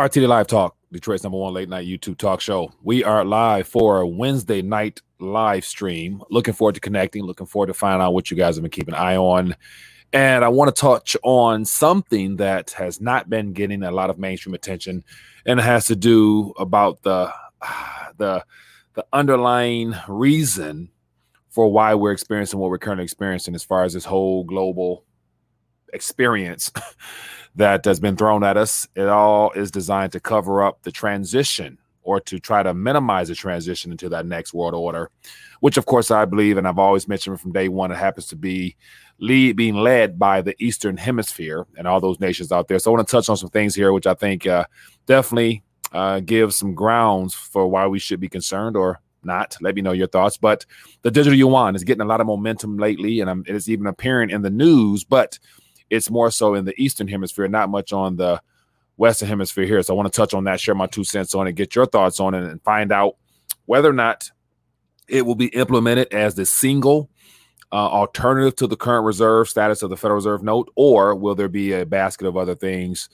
RTD Live Talk, Detroit's number one late night YouTube talk show. We are live for a Wednesday night live stream. Looking forward to connecting, looking forward to finding out what you guys have been keeping an eye on. And I want to touch on something that has not been getting a lot of mainstream attention, and has to do about the the the underlying reason for why we're experiencing what we're currently experiencing as far as this whole global experience that has been thrown at us. It all is designed to cover up the transition or to try to minimize the transition into that next world order, which, of course, I believe, and I've always mentioned from day one, it happens to be lead being led by the Eastern Hemisphere and all those nations out there. So I want to touch on some things here, which I think uh, definitely uh, give some grounds for why we should be concerned or not. Let me know your thoughts. But the digital yuan is getting a lot of momentum lately, and um, it is even appearing in the news. But it's more so in the Eastern Hemisphere, not much on the Western Hemisphere here. So I want to touch on that, share my two cents on it, get your thoughts on it, and find out whether or not it will be implemented as the single uh, alternative to the current reserve status of the Federal Reserve note, or will there be a basket of other things?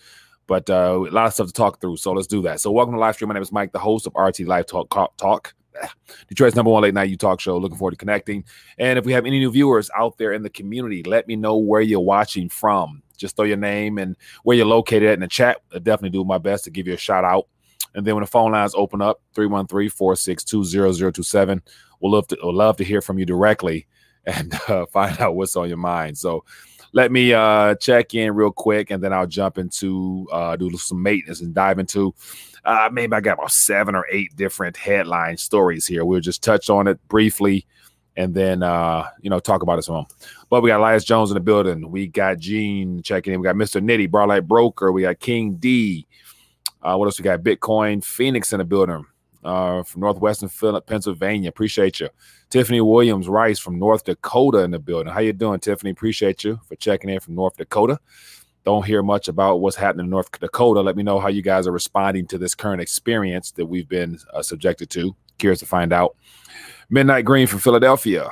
But uh, a lot of stuff to talk through. So let's do that. So welcome to live stream. My name is Mike, the host of RT Live Talk. Talk. Detroit's number one late night you talk show. Looking forward to connecting. And if we have any new viewers out there in the community, let me know where you're watching from. Just throw your name and where you're located at in the chat. I definitely do my best to give you a shout out. And then when the phone lines open up, 313 462 0027, we'll love to, we'll love to hear from you directly and uh, find out what's on your mind. So let me uh, check in real quick and then I'll jump into uh, do some maintenance and dive into uh, maybe I got about seven or eight different headline stories here. We'll just touch on it briefly and then uh, you know talk about it some. But we got Elias Jones in the building. We got Gene checking in. We got Mr. Nitty, Barlight Broker. We got King D. Uh, what else we got? Bitcoin Phoenix in the building uh, from Northwestern Pennsylvania. Appreciate you. Tiffany Williams Rice from North Dakota in the building. How you doing, Tiffany? Appreciate you for checking in from North Dakota don't hear much about what's happening in North Dakota. Let me know how you guys are responding to this current experience that we've been uh, subjected to. Curious to find out. Midnight Green from Philadelphia.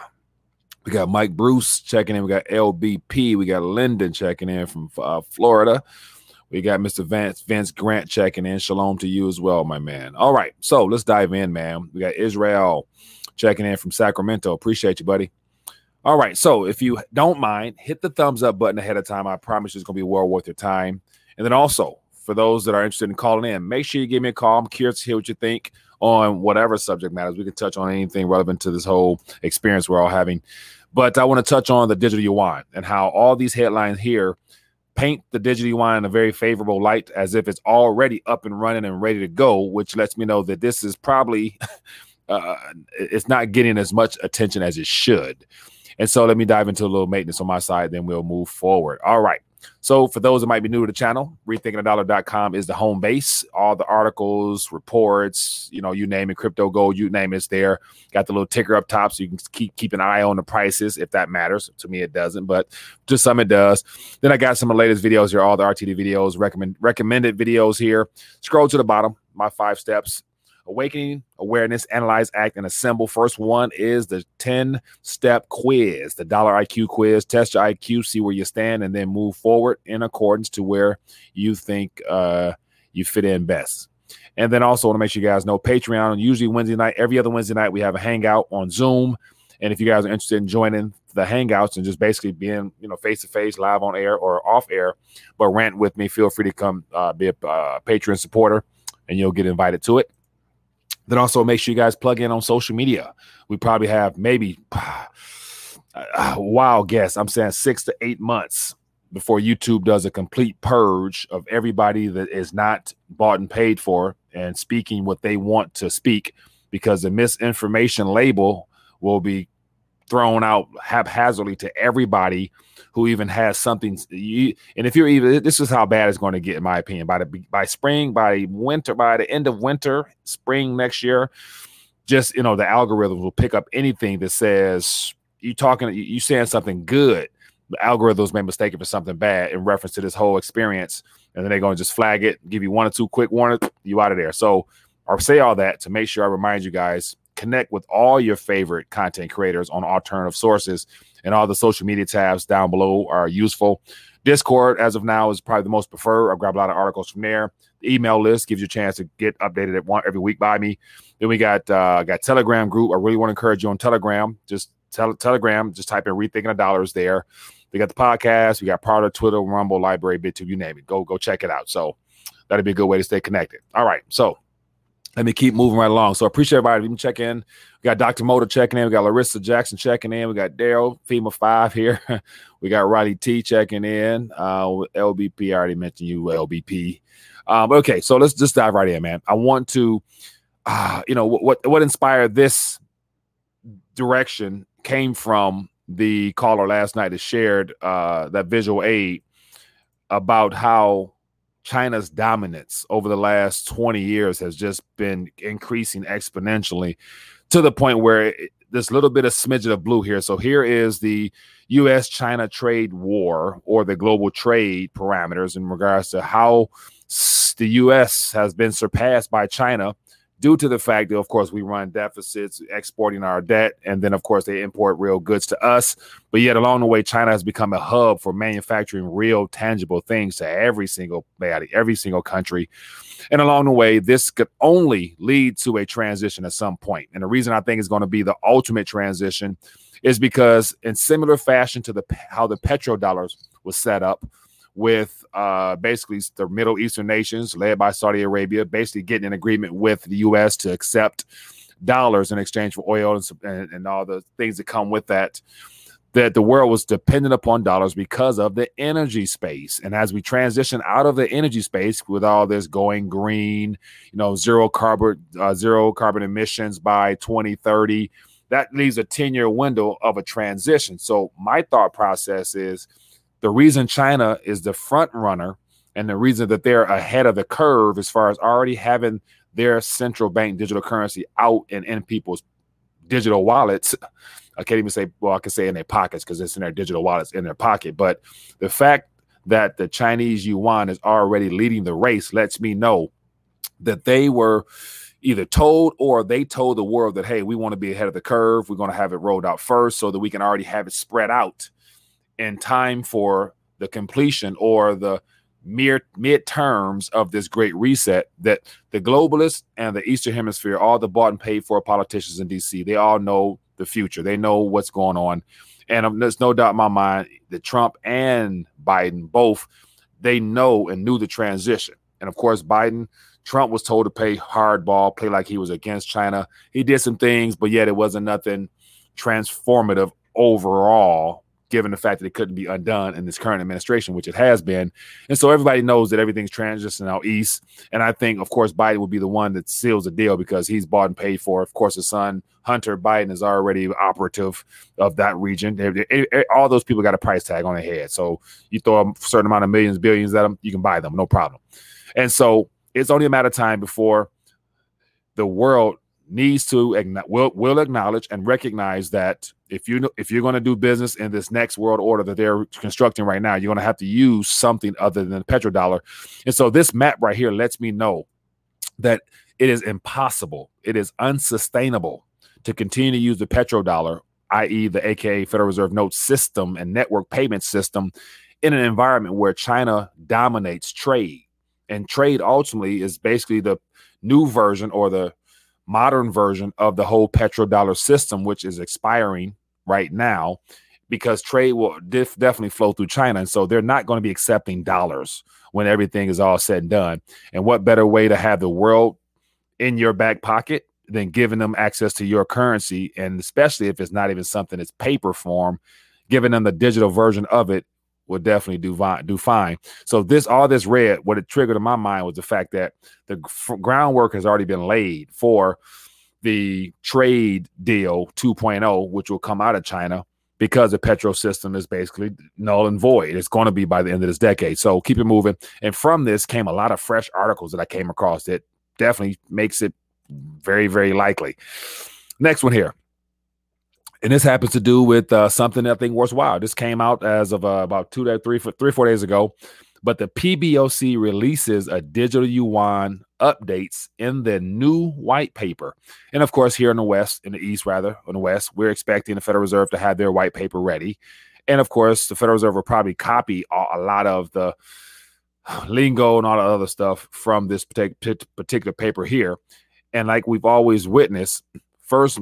We got Mike Bruce checking in. We got LBP. We got Lyndon checking in from uh, Florida. We got Mr. Vance Vince Grant checking in. Shalom to you as well, my man. All right, so let's dive in, man. We got Israel checking in from Sacramento. Appreciate you, buddy. All right. So if you don't mind, hit the thumbs up button ahead of time. I promise it's going to be well worth your time. And then also, for those that are interested in calling in, make sure you give me a call. I'm curious to hear what you think on whatever subject matters. We can touch on anything relevant to this whole experience we're all having. But I want to touch on the digital yuan and how all these headlines here paint the digital yuan in a very favorable light as if it's already up and running and ready to go, which lets me know that this is probably uh, it's not getting as much attention as it should. And so let me dive into a little maintenance on my side, then we'll move forward. All right. So for those that might be new to the channel, rethinkingthedollar.com is the home base. All the articles, reports, you know, you name it, crypto gold, you name it's there. Got the little ticker up top so you can keep keep an eye on the prices if that matters. To me, it doesn't, but to some it does. Then I got some of the latest videos here, all the RTD videos, recommend recommended videos here. Scroll to the bottom, my five steps Awakening, Awareness, Analyze, Act, and Assemble. First one is the 10 step quiz, the dollar IQ quiz. Test your IQ, see where you stand, and then move forward in accordance to where you think uh, you fit in best. And then also want to make sure you guys know Patreon, usually Wednesday night, every other Wednesday night, we have a hangout on Zoom. And if you guys are interested in joining the hangouts and just basically being, you know, face to face, live on air or off air, but rant with me, feel free to come uh, be a uh, Patreon supporter and you'll get invited to it. Then also make sure you guys plug in on social media. We probably have maybe uh, wild guess. I'm saying six to eight months before YouTube does a complete purge of everybody that is not bought and paid for and speaking what they want to speak because the misinformation label will be thrown out haphazardly to everybody who even has something. You, and if you're even, this is how bad it's going to get, in my opinion. By the by spring, by winter, by the end of winter, spring next year, just you know, the algorithms will pick up anything that says you talking, you saying something good. The algorithms may mistake it for something bad in reference to this whole experience, and then they're going to just flag it, give you one or two quick warnings, you out of there. So, or say all that to make sure I remind you guys connect with all your favorite content creators on alternative sources and all the social media tabs down below are useful. Discord, as of now, is probably the most preferred. I've grabbed a lot of articles from there. The email list gives you a chance to get updated at one every week by me. Then we got uh, got Telegram group. I really want to encourage you on Telegram. Just tele- Telegram. Just type in "Rethinking the Dollars" there. We got the podcast. We got part of Twitter, Rumble, LBRY, BitTube, you name it. Go go check it out. So that'd be a good way to stay connected. All right. So let me keep moving right along. So I appreciate everybody even check in. We got Dr. Motor checking in. We got Larissa Jackson checking in. We got Daryl FEMA five here. we got Riley T checking in. Uh, LBP. I already mentioned you, LBP. Um, okay, so let's just dive right in, man. I want to, uh, you know, what what inspired this direction came from the caller last night that shared uh, that visual aid about how China's dominance over the last 20 years has just been increasing exponentially to the point where it, this little bit of smidget of blue here. So here is the US China trade war or the global trade parameters in regards to how the US has been surpassed by China due to the fact that, of course, we run deficits, exporting our debt, and then, of course, they import real goods to us. But yet, along the way, China has become a hub for manufacturing real, tangible things to every single body, every single country. And along the way, this could only lead to a transition at some point. And the reason I think is going to be the ultimate transition is because, in similar fashion to the how the petrodollars was set up, with uh, basically the Middle Eastern nations led by Saudi Arabia, basically getting an agreement with the U.S. to accept dollars in exchange for oil and, and, and all the things that come with that. That the world was dependent upon dollars because of the energy space. And as we transition out of the energy space with all this going green, you know, zero carbon, uh, zero carbon emissions by 2030, that leaves a 10 year window of a transition. So my thought process is the reason China is the front runner and the reason that they're ahead of the curve as far as already having their central bank digital currency out and in people's digital wallets. I can't even say, well, I can say in their pockets because it's in their digital wallets in their pocket. But the fact that the Chinese yuan is already leading the race lets me know that they were either told or they told the world that, hey, we want to be ahead of the curve. We're going to have it rolled out first so that we can already have it spread out in time for the completion or the mere midterms of this great reset that the globalists and the eastern hemisphere all the bought and paid for politicians in dc they all know the future. They know what's going on. And um, there's no doubt in my mind that trump and biden both they know and knew the transition. And of course biden trump was told to play hardball play like he was against china. He did some things but yet it wasn't nothing transformative overall given the fact that it couldn't be undone in this current administration, which it has been. And so everybody knows that everything's transitioning out east. And I think, of course, Biden will be the one that seals the deal because he's bought and paid for. Of course, his son, Hunter Biden, is already operative of that region. All those people got a price tag on their head. So you throw a certain amount of millions, billions at them, you can buy them, no problem. And so it's only a matter of time before the world needs to will will acknowledge and recognize that if you if you're going to do business in this next world order that they're constructing right now, you're going to have to use something other than the petrodollar. And so this map right here lets me know that it is impossible, it is unsustainable to continue to use the petrodollar, i.e., the AKA Federal Reserve note system and network payment system, in an environment where China dominates trade. And trade ultimately is basically the new version or the modern version of the whole petrodollar system, which is expiring right now because trade will def- definitely flow through China. And so they're not going to be accepting dollars when everything is all said and done. And what better way to have the world in your back pocket than giving them access to your currency? And especially if it's not even something that's paper form, giving them the digital version of it will definitely do fine. Do fine. So this, all this red, what it triggered in my mind was the fact that the f- groundwork has already been laid for the trade deal 2.0, which will come out of China because the petro system is basically null and void. It's going to be by the end of this decade. So keep it moving. And from this came a lot of fresh articles that I came across that definitely makes it very, very likely. Next one here and this happens to do with uh, something I think worthwhile. This came out as of uh, about two three, three, four days ago. But the PBOC releases a digital yuan updates in the new white paper. And of course, here in the West, in the East rather, in the West, we're expecting the Federal Reserve to have their white paper ready. And of course, the Federal Reserve will probably copy a lot of the lingo and all the other stuff from this particular paper here. And like we've always witnessed, first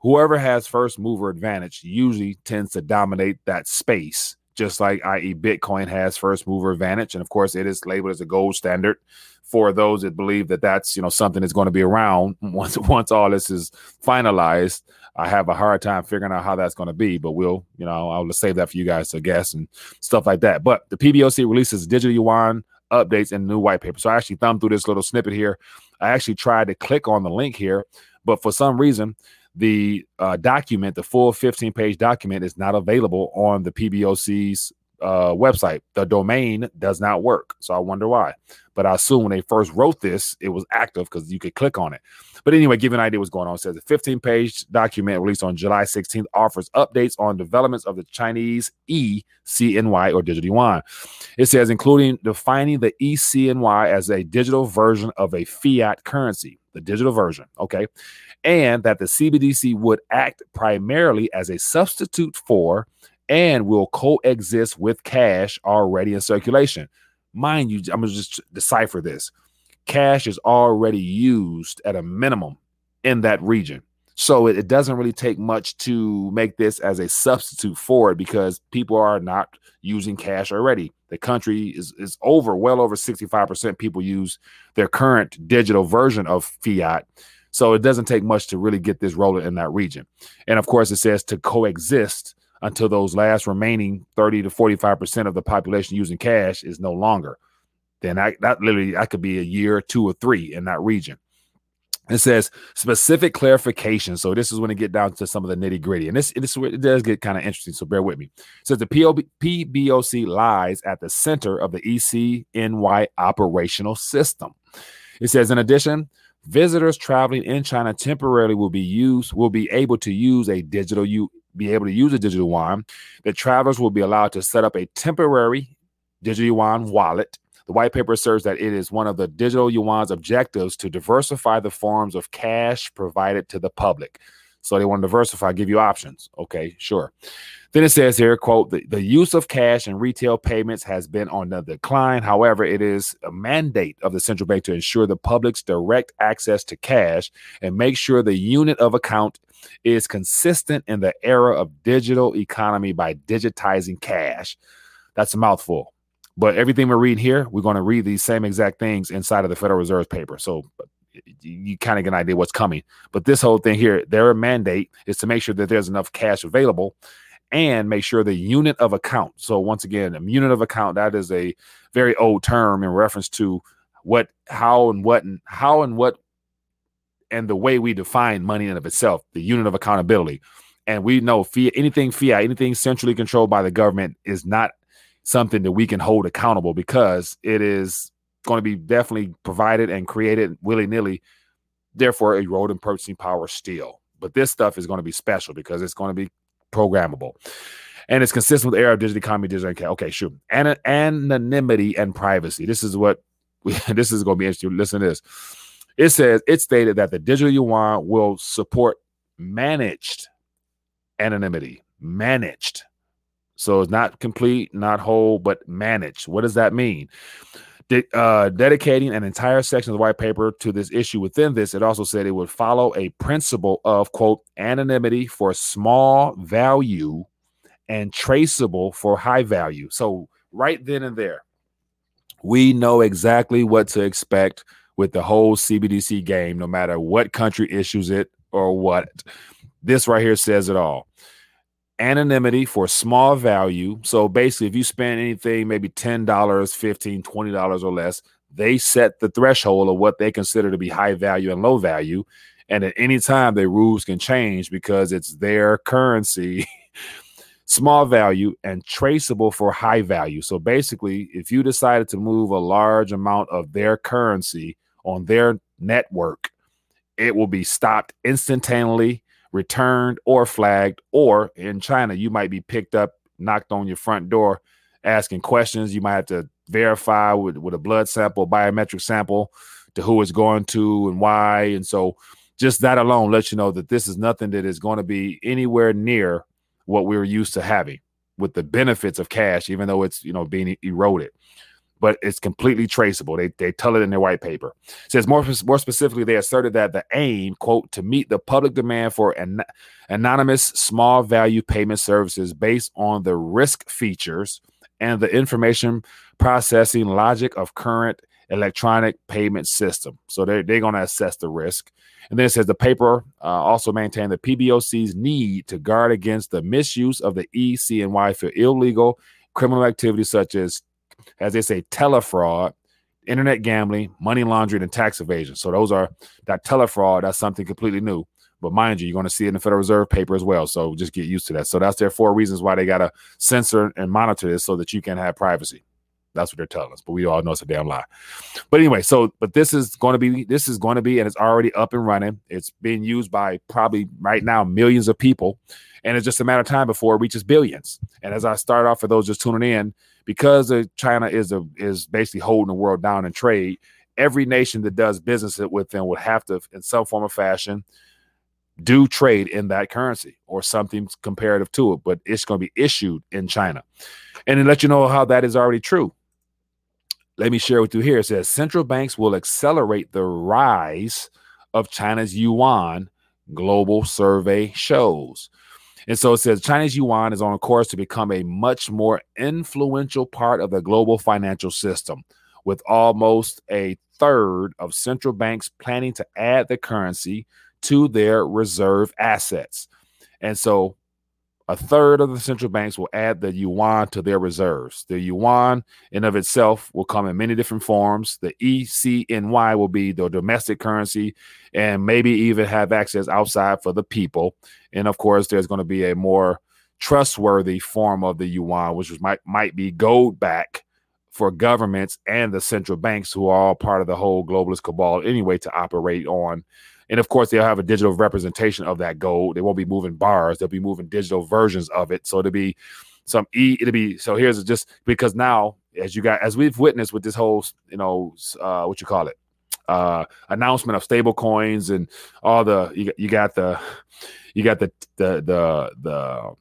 whoever has first mover advantage usually tends to dominate that space just like i.e bitcoin has first mover advantage. And of course it is labeled as a gold standard. For those that believe that that's you know something that's going to be around once once all this is finalized i have a hard time figuring out how that's going to be but we'll you know i'll save that for you guys to guess and stuff like that. But the pboc releases digital yuan updates and new white paper. So i actually thumbed through this little snippet here. I actually tried to click on the link here but for some reason the uh, document, the full 15 page document, is not available on the PBOC's uh, website. The domain does not work. So I wonder why. But I assume when they first wrote this, it was active because you could click on it. But anyway, give an idea what's going on. It says a 15 page document released on July 16th offers updates on developments of the Chinese ECNY or digital yuan. It says, including defining the ECNY as a digital version of a fiat currency, the digital version. Okay and that the CBDC would act primarily as a substitute for and will coexist with cash already in circulation. Mind you, I'm to just decipher this. Cash is already used at a minimum in that region. So it, it, doesn't really take much to make this as a substitute for it because people are not using cash already. The country is, is over, well over 65% people use their current digital version of fiat so it doesn't take much to really get this rolling in that region. And of course, it says to coexist until those last remaining 30 to 45% of the population using cash is no longer. Then I, that literally that could be a year, two or three in that region. It says specific clarification. So this is when it get down to some of the nitty gritty, and this, this it does get kind of interesting. So bear with me. It says the POB, PBOC lies at the center of the ECNY operational system. It says in addition, Visitors traveling in China temporarily will be used will be able to use a digital you be able to use a digital yuan. The travelers will be allowed to set up a temporary digital yuan wallet. The white paper asserts that it is one of the digital yuan's objectives to diversify the forms of cash provided to the public. So they want to diversify, give you options. Okay, sure. Then it says here, quote, the, the use of cash and retail payments has been on the decline. However, it is a mandate of the central bank to ensure the public's direct access to cash and make sure the unit of account is consistent in the era of digital economy by digitizing cash. That's a mouthful. But everything we're reading here, we're going to read these same exact things inside of the Federal Reserve paper. So you kind of get an idea what's coming. But this whole thing here, their mandate is to make sure that there's enough cash available and make sure the unit of account. So once again, a unit of account that is a very old term in reference to what, how, and what, and how and what, and the way we define money in of itself, the unit of accountability. And we know fiat, anything fiat, anything centrally controlled by the government is not something that we can hold accountable because it is going to be definitely provided and created willy nilly. Therefore, eroding purchasing power still. But this stuff is going to be special because it's going to be programmable. And it's consistent with the era of digital economy, digital. Okay, sure. An- anonymity and privacy. This is what we, this is going to be interesting. Listen to this. It says it stated that the digital yuan will support managed anonymity. Managed. So it's not complete, not whole, but managed. What does that mean? De- uh, dedicating an entire section of the white paper to this issue within this, it also said it would follow a principle of, quote, anonymity for small value and traceable for high value. So, right then and there, we know exactly what to expect with the whole CBDC game, no matter what country issues it or what. This right here says it all anonymity for small value. So basically, if you spend anything, maybe $10, $15, $20 or less, they set the threshold of what they consider to be high value and low value. And at any time, their rules can change because it's their currency, small value, and traceable for high value. So basically, if you decided to move a large amount of their currency on their network, it will be stopped instantaneously returned or flagged, or in China, you might be picked up, knocked on your front door, asking questions. You might have to verify with, with a blood sample, biometric sample to who it's going to and why. And so just that alone lets you know that this is nothing that is going to be anywhere near what we are used to having. with the benefits of cash, even though it's you know being eroded. But it's completely traceable. They, they tell it in their white paper. It says more more specifically, they asserted that the aim, quote, to meet the public demand for an anonymous small value payment services based on the risk features and the information processing logic of current electronic payment system. So they're, they're going to assess the risk. And then it says the paper uh, also maintained the PBOC's need to guard against the misuse of the ECNY for illegal criminal activities such as, as they say, telefraud, internet gambling, money laundering, and tax evasion. So those are that telefraud. That's something completely new. But mind you, you're going to see it in the Federal Reserve paper as well. So just get used to that. So that's their four reasons why they got to censor and monitor this so that you can have privacy. That's what they're telling us, but we all know it's a damn lie. But anyway, so but this is going to be this is going to be and it's already up and running. It's being used by probably right now millions of people, and it's just a matter of time before it reaches billions. And as I start off for those just tuning in, because China is a is basically holding the world down in trade, every nation that does business with them would have to, in some form or fashion, do trade in that currency or something comparative to it. But it's going to be issued in China, and to let you know how that is already true let me share with you here. It says central banks will accelerate the rise of China's yuan, global survey shows. And so it says Chinese yuan is on course to become a much more influential part of the global financial system, with almost a third of central banks planning to add the currency to their reserve assets. And so a third of the central banks will add the yuan to their reserves. The yuan, in of itself, will come in many different forms. The ECNY will be the domestic currency, and maybe even have access outside for the people. And of course, there's going to be a more trustworthy form of the yuan, which might might be gold back for governments and the central banks, who are all part of the whole globalist cabal anyway, to operate on and of course, they'll have a digital representation of that gold. They won't be moving bars, they'll be moving digital versions of it. So it'll be some E, it'll be so here's just because now, as you got as we've witnessed with this whole, you know, uh, what you call it, uh announcement of stable coins and all the you, you got the you got the the the the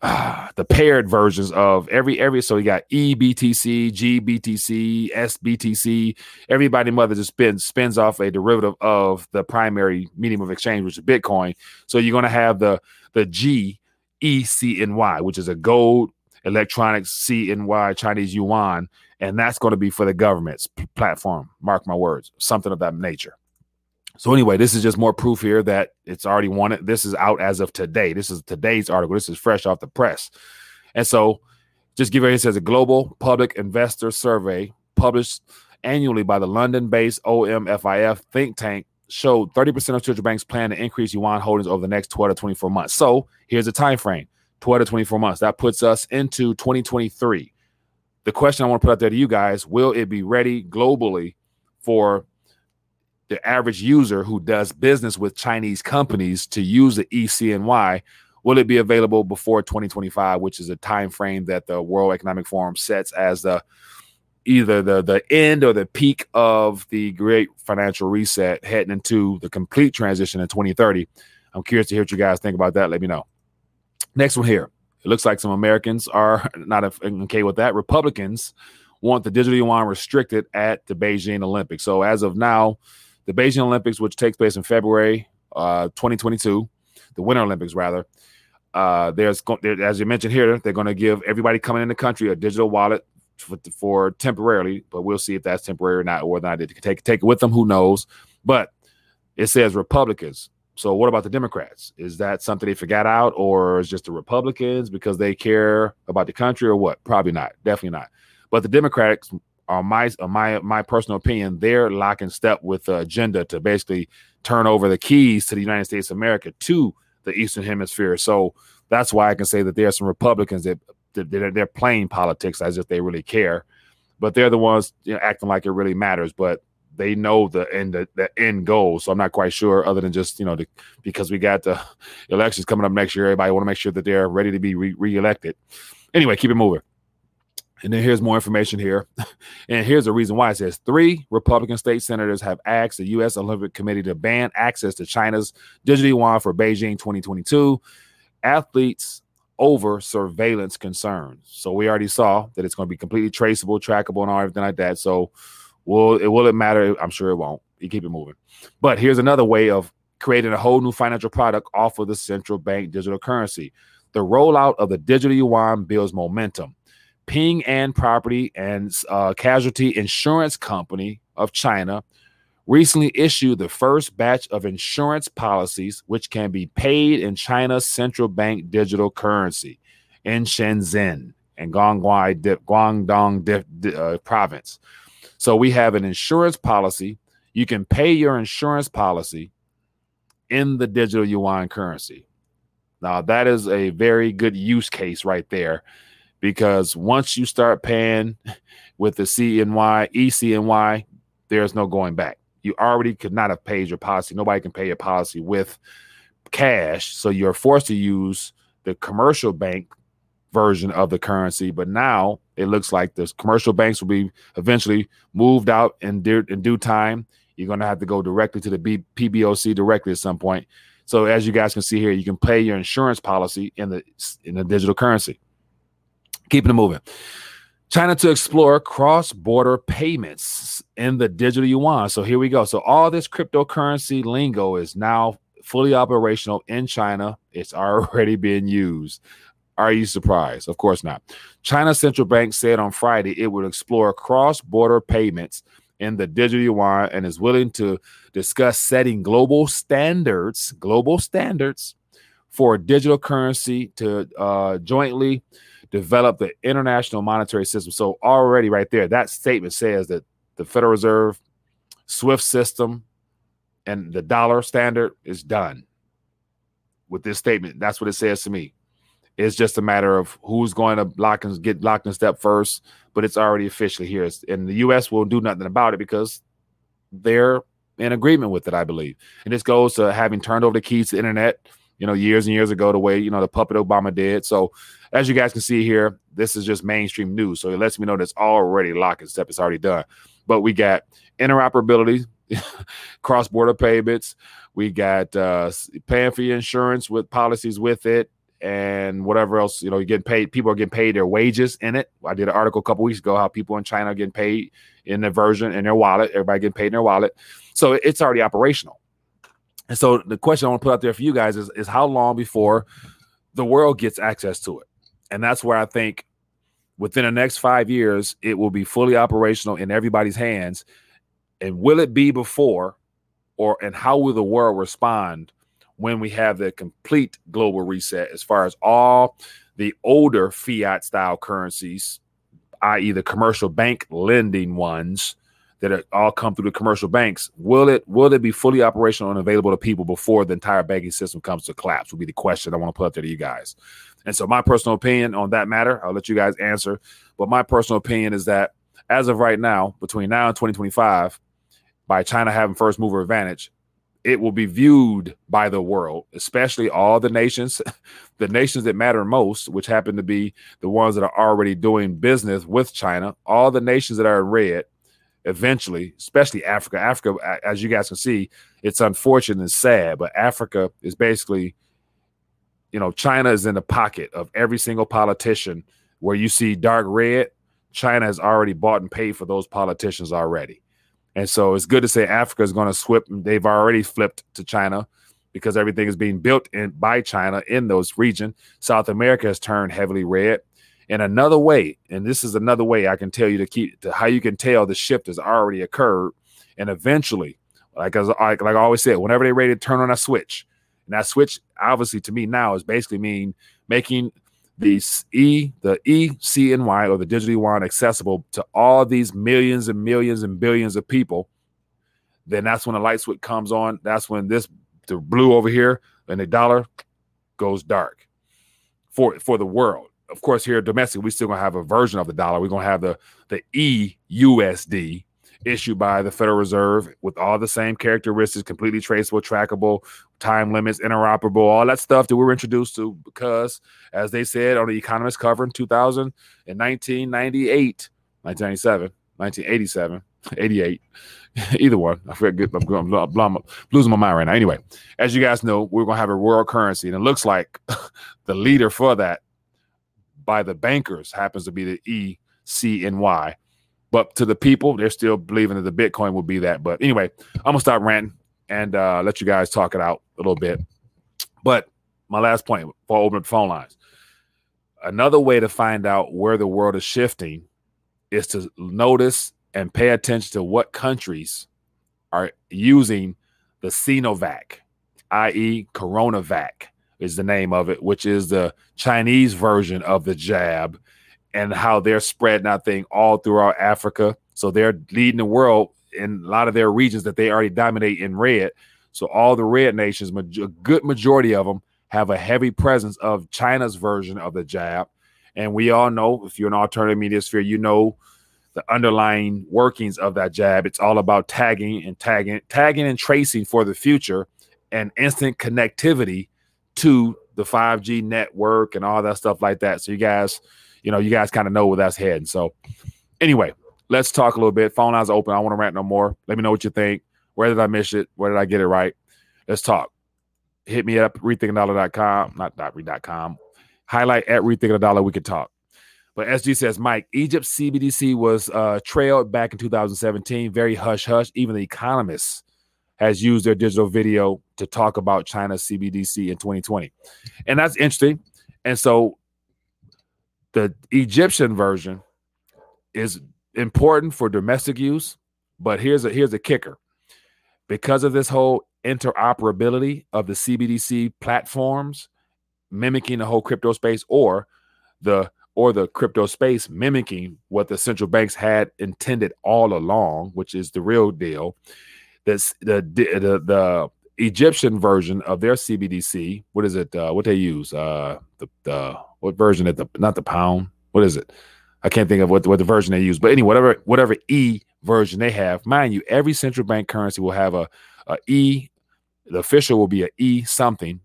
uh, the paired versions of every every so you got EBTC, GBTC, SBTC. Everybody mother just spins spins off a derivative of the primary medium of exchange, which is Bitcoin. So you're gonna have the the G ECNY, which is a gold electronic CNY Chinese yuan, and that's going to be for the government's platform. Mark my words, something of that nature. So anyway, this is just more proof here that it's already wanted. This is out as of today. This is today's article. This is fresh off the press. And so just give it says a global public investor survey published annually by the London-based OMFIF think tank showed 30% of central banks plan to increase yuan holdings over the next 12 to 24 months. So here's a time frame 12 to 24 months. That puts us into 2023. The question I want to put out there to you guys will it be ready globally for the average user who does business with Chinese companies to use the ECNY, will it be available before 2025, which is a time frame that the World Economic Forum sets as the either the the end or the peak of the great financial reset heading into the complete transition in 2030. I'm curious to hear what you guys think about that. Let me know. Next one here. It looks like some Americans are not okay with that. Republicans want the digital yuan restricted at the Beijing Olympics. So as of now, the Beijing Olympics, which takes place in February uh, 2022, the Winter Olympics rather. Uh, there's as you mentioned here, they're going to give everybody coming in the country a digital wallet for, for, temporarily, but we'll see if that's temporary or not, or not. They can take take it with them. Who knows? But it says Republicans. So what about the Democrats? Is that something they forgot out, or is just the Republicans because they care about the country, or what? Probably not. Definitely not. But the Democrats on my on my my personal opinion, they're locking step with uh, the agenda to basically turn over the keys to the United States of America to the Eastern Hemisphere. So that's why I can say that there are some Republicans that, that they're, they're playing politics as if they really care, but they're the ones you know, acting like it really matters. But they know the end the, the, end goal. So I'm not quite sure, other than just you know the, because we got the elections coming up next year. Everybody want to make sure that they're ready to be re- reelected. Anyway, keep it moving. And then here's more information here. And here's the reason why it says three Republican state senators have asked the U.S. Olympic Committee to ban access to China's digital yuan for Beijing 2022. Athletes over surveillance concerns. So we already saw that it's going to be completely traceable, trackable, and all everything like that. So will it will it matter? I'm sure it won't. You keep it moving. But here's another way of creating a whole new financial product off of the central bank digital currency. The rollout of the digital yuan builds momentum. Ping An Property and uh, Casualty Insurance Company of China recently issued the first batch of insurance policies which can be paid in China's central bank digital currency in Shenzhen and Guangdong, Guangdong uh, province. So we have an insurance policy. You can pay your insurance policy in the digital yuan currency. Now, that is a very good use case right there because once you start paying with the CNY, ECNY, there's no going back. You already could not have paid your policy. Nobody can pay your policy with cash. So you're forced to use the commercial bank version of the currency. But now it looks like the commercial banks will be eventually moved out in, due, in due time. You're going to have to go directly to the B- PBOC directly at some point. So as you guys can see here, you can pay your insurance policy in the in the digital currency. Keeping it moving. China to explore cross-border payments in the digital yuan. So here we go. So all this cryptocurrency lingo is now fully operational in China. It's already being used. Are you surprised? Of course not. China central bank said on Friday it would explore cross-border payments in the digital yuan and is willing to discuss setting global standards, global standards for digital currency to uh, jointly develop the international monetary system. So already right there, that statement says that the Federal Reserve SWIFT system and the dollar standard is done with this statement. That's what it says to me. It's just a matter of who's going to lock and get locked in step first, but it's already officially here. And the U.S. will do nothing about it because they're in agreement with it, I believe. And this goes to having turned over the keys to the internet, you know, years and years ago, the way you know the puppet Obama did. So, as you guys can see here, this is just mainstream news. So it lets me know that's already locked and step. It's already done. But we got interoperability, cross-border payments. We got uh, paying for your insurance with policies with it and whatever else, you know, you get paid. People are getting paid their wages in it. I did an article a couple weeks ago how people in China are getting paid in their version in their wallet. Everybody getting paid in their wallet, so it's already operational. And so the question I want to put out there for you guys is, is how long before the world gets access to it? And that's where I think within the next five years it will be fully operational in everybody's hands. And will it be before, or and how will the world respond when we have the complete global reset as far as all the older fiat style currencies, i.e., the commercial bank lending ones that all come through the commercial banks. Will it will it be fully operational and available to people before the entire banking system comes to collapse? Would be the question I want to put up there to you guys. And so my personal opinion on that matter, I'll let you guys answer. But my personal opinion is that as of right now, between now and 2025, by China having first mover advantage, it will be viewed by the world, especially all the nations, the nations that matter most, which happen to be the ones that are already doing business with China, all the nations that are red, eventually, especially Africa. Africa, as you guys can see, it's unfortunate and sad, but Africa is basically, you know, China is in the pocket of every single politician where you see dark red. China has already bought and paid for those politicians already. And so it's good to say Africa is going to swip. They've already flipped to China because everything is being built in by China in those regions. South America has turned heavily red. And another way, and this is another way I can tell you to keep to how you can tell the shift has already occurred. And eventually, like as like, like I always said, whenever they're ready to turn on a switch, and that switch obviously to me now is basically mean making the E, the ECNY or the digital yuan accessible to all these millions and millions and billions of people, then that's when the light switch comes on. That's when this the blue over here and the dollar goes dark for for the world. Of course, here domestic, we still gonna have a version of the dollar. We're gonna have the the EUSD, issued by the Federal Reserve with all the same characteristics, completely traceable, trackable, time limits, interoperable, all that stuff that we were introduced to because, as they said on the Economist cover in 2000 in 1998, 1997, 1987, 88, either one. I forget. I'm, I'm, I'm, I'm, losing my mind right now. Anyway, as you guys know, we're going to have a world currency, and it looks like the leader for that by the bankers happens to be the E C N Y. But to the people, they're still believing that the Bitcoin will be that. But anyway, I'm gonna stop ranting and uh, let you guys talk it out a little bit. But my last point before I open the phone lines. Another way to find out where the world is shifting is to notice and pay attention to what countries are using the Sinovac, i.e., CoronaVac is the name of it, which is the Chinese version of the jab, and how they're spreading that thing all throughout Africa. So they're leading the world in a lot of their regions that they already dominate in red. So all the red nations, a good majority of them, have a heavy presence of China's version of the jab. And we all know, if you're an alternative media sphere, you know the underlying workings of that jab. It's all about tagging and tagging, tagging and tracing for the future and instant connectivity to the 5G network and all that stuff like that. So you guys, you know, you guys kind of know where that's heading. So anyway, let's talk a little bit. Phone lines open. I want to rant no more. Let me know what you think. Where did I miss it? Where did I get it right? Let's talk. Hit me up, rethinkingdollar.com, not dot .com. Highlight at rethink a dollar. We could talk. But SG says, Mike, Egypt CBDC was uh, trailed back in 2017, very hush hush. Even the Economist has used their digital video to talk about China's CBDC in 2020. And that's interesting. And so the Egyptian version is important for domestic use, but here's a here's a kicker. Because of this whole interoperability of the CBDC platforms mimicking the whole crypto space or the or the crypto space mimicking what the central banks had intended all along, which is the real deal. That's the the the Egyptian version of their CBDC. What is it? Uh, what they use? Uh, the the what version? At the not the pound. What is it? I can't think of what what the version they use. But anyway, whatever whatever E version they have, mind you, every central bank currency will have a, a E. The official will be a E something,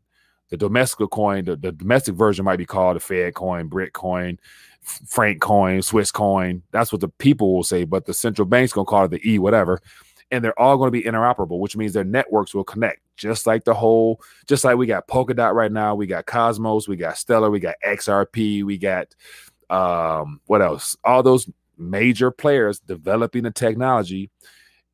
the domestic coin, the, the domestic version might be called a Fed coin, Brit coin, Franc coin, Swiss coin. That's what the people will say, but the central bank's gonna call it the E, whatever. And they're all going to be interoperable, which means their networks will connect, just like the whole, just like we got Polkadot right now, we got Cosmos, we got Stellar, we got XRP, we got um, what else? All those major players developing the technology.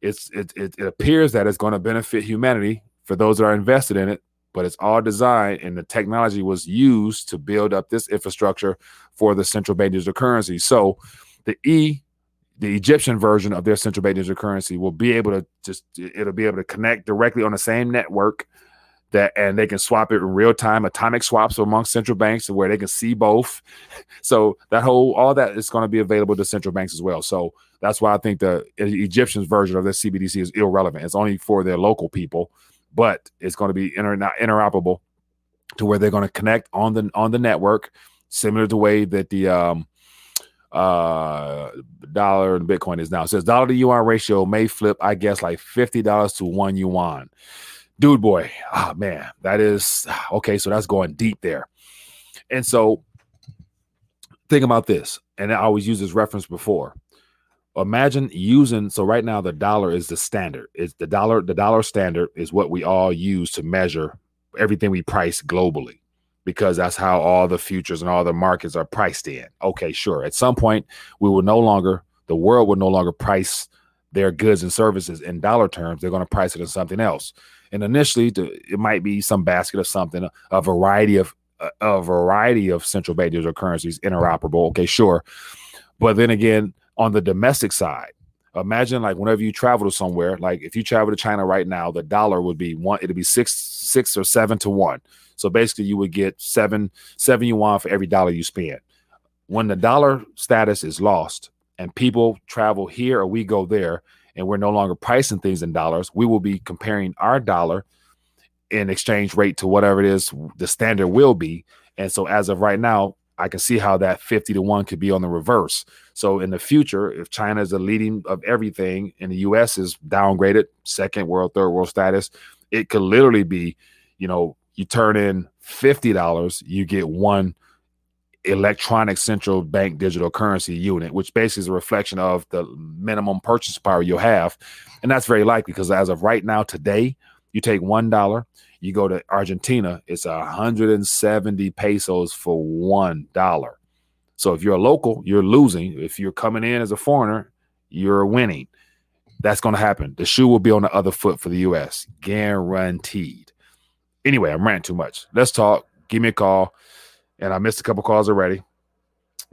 It's it, it, it appears that it's going to benefit humanity for those that are invested in it but it's all designed and the technology was used to build up this infrastructure for the central bank digital currency. So the E, the Egyptian version of their central bank digital currency will be able to just it'll be able to connect directly on the same network that and they can swap it in real time atomic swaps among central banks where they can see both. So that whole all that is going to be available to central banks as well. So that's why i think the egyptians version of this cbdc is irrelevant. It's only for their local people but it's going to be inter- interoperable to where they're going to connect on the on the network, similar to the way that the um, uh, dollar and Bitcoin is now. It says dollar to yuan ratio may flip, I guess, like fifty dollars to one yuan. Dude, boy, ah man, that is okay. So that's going deep there, and so think about this. And I always use this reference before imagine using so right now the dollar is the standard it's the dollar the dollar standard is what we all use to measure everything we price globally because that's how all the futures and all the markets are priced in. Okay sure at some point we will no longer the world will no longer price their goods and services in dollar terms they're going to price it in something else. And initially it might be some basket of something a variety of a variety of central bank digital currencies interoperable okay sure. But then again on the domestic side, imagine like whenever you travel to somewhere, like if you travel to China right now, the dollar would be one, it'd be six, six or seven to one. So basically, you would get seven, seven yuan for every dollar you spend. When the dollar status is lost and people travel here or we go there, and we're no longer pricing things in dollars, we will be comparing our dollar in exchange rate to whatever it is the standard will be. And so, as of right now, I can see how that 50 to 1 could be on the reverse. So in the future, if China is the leading of everything and the US is downgraded, second world, third world status, it could literally be, you know, you turn in $50, you get one electronic central bank digital currency unit, which basically is a reflection of the minimum purchase power you'll have. And that's very likely because as of right now, today, you take one dollar, you go to Argentina, it's 170 pesos for one dollar. So if you're a local, you're losing. If you're coming in as a foreigner, you're winning. That's going to happen. The shoe will be on the other foot for the U.S. Guaranteed. Anyway, I'm ranting too much. Let's talk. Give me a call. And I missed a couple calls already,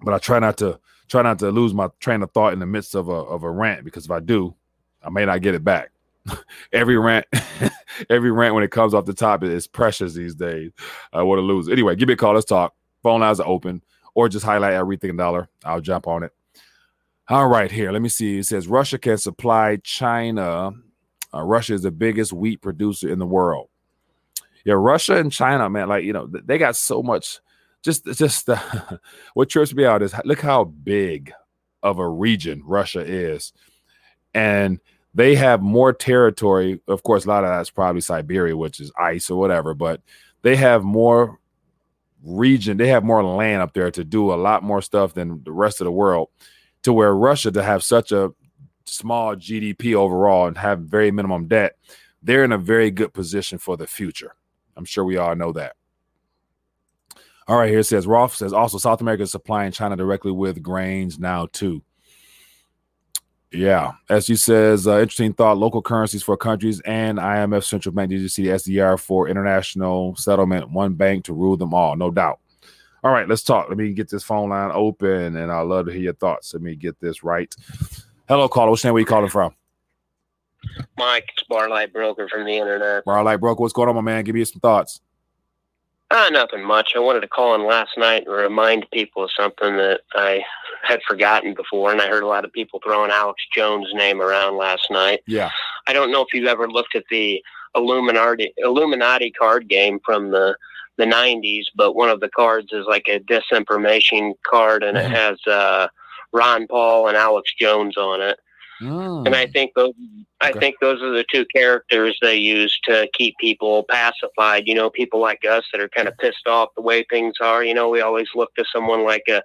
but I try not to try not to lose my train of thought in the midst of a of a rant because if I do, I may not get it back. every rant, every rant when it comes off the top is precious these days. I want to lose. Anyway, give me a call. Let's talk. Phone lines are open, or just highlight everything dollar. I'll jump on it. All right, here. Let me see. It says Russia can supply China. Uh, Russia is the biggest wheat producer in the world. Yeah, Russia and China, man, like you know, they got so much. Just, just uh, what trips me out is look how big of a region Russia is, and they have more territory. Of course, a lot of that's probably Siberia, which is ice or whatever, but they have more region, they have more land up there to do a lot more stuff than the rest of the world. To where Russia to have such a small GDP overall and have very minimum debt, they're in a very good position for the future. I'm sure we all know that. All right, here it says Rolf says also South America is supplying China directly with grains now too. Yeah, as you says, uh, interesting thought. Local currencies for countries and IMF central bank. Did you see the SDR for international settlement? One bank to rule them all, no doubt. All right, let's talk. Let me get this phone line open, and I'd love to hear your thoughts. Let me get this right. Hello, caller. What's name? Where you calling from? Mike, it's Barlight Broker from the internet. Barlight Broker, what's going on, my man? Give me some thoughts. Uh, nothing much. I wanted to call in last night and remind people of something that I had forgotten before, and I heard a lot of people throwing Alex Jones' name around last night. Yeah. I don't know if you've ever looked at the Illuminati Illuminati card game from the the 90s, but one of the cards is like a disinformation card, and mm-hmm. it has uh, Ron Paul and Alex Jones on it. Mm. And I think those, I think those are the two characters they use to keep people pacified. You know, people like us that are kind of pissed off the way things are. You know, we always look to someone like a,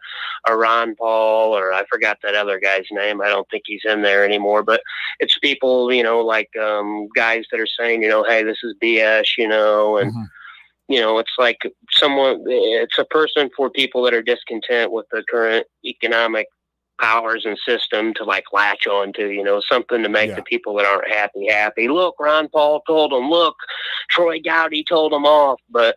a Ron Paul or I forgot that other guy's name. I don't think he's in there anymore. But it's people, you know, like um, guys that are saying, you know, hey, this is BS, you know, and. Mm-hmm you know, it's like someone, it's a person for people that are discontent with the current economic powers and system to like latch on to, you know, something to make yeah. the people that aren't happy happy. Look, Ron Paul told them, look, Trey Gowdy told them off. But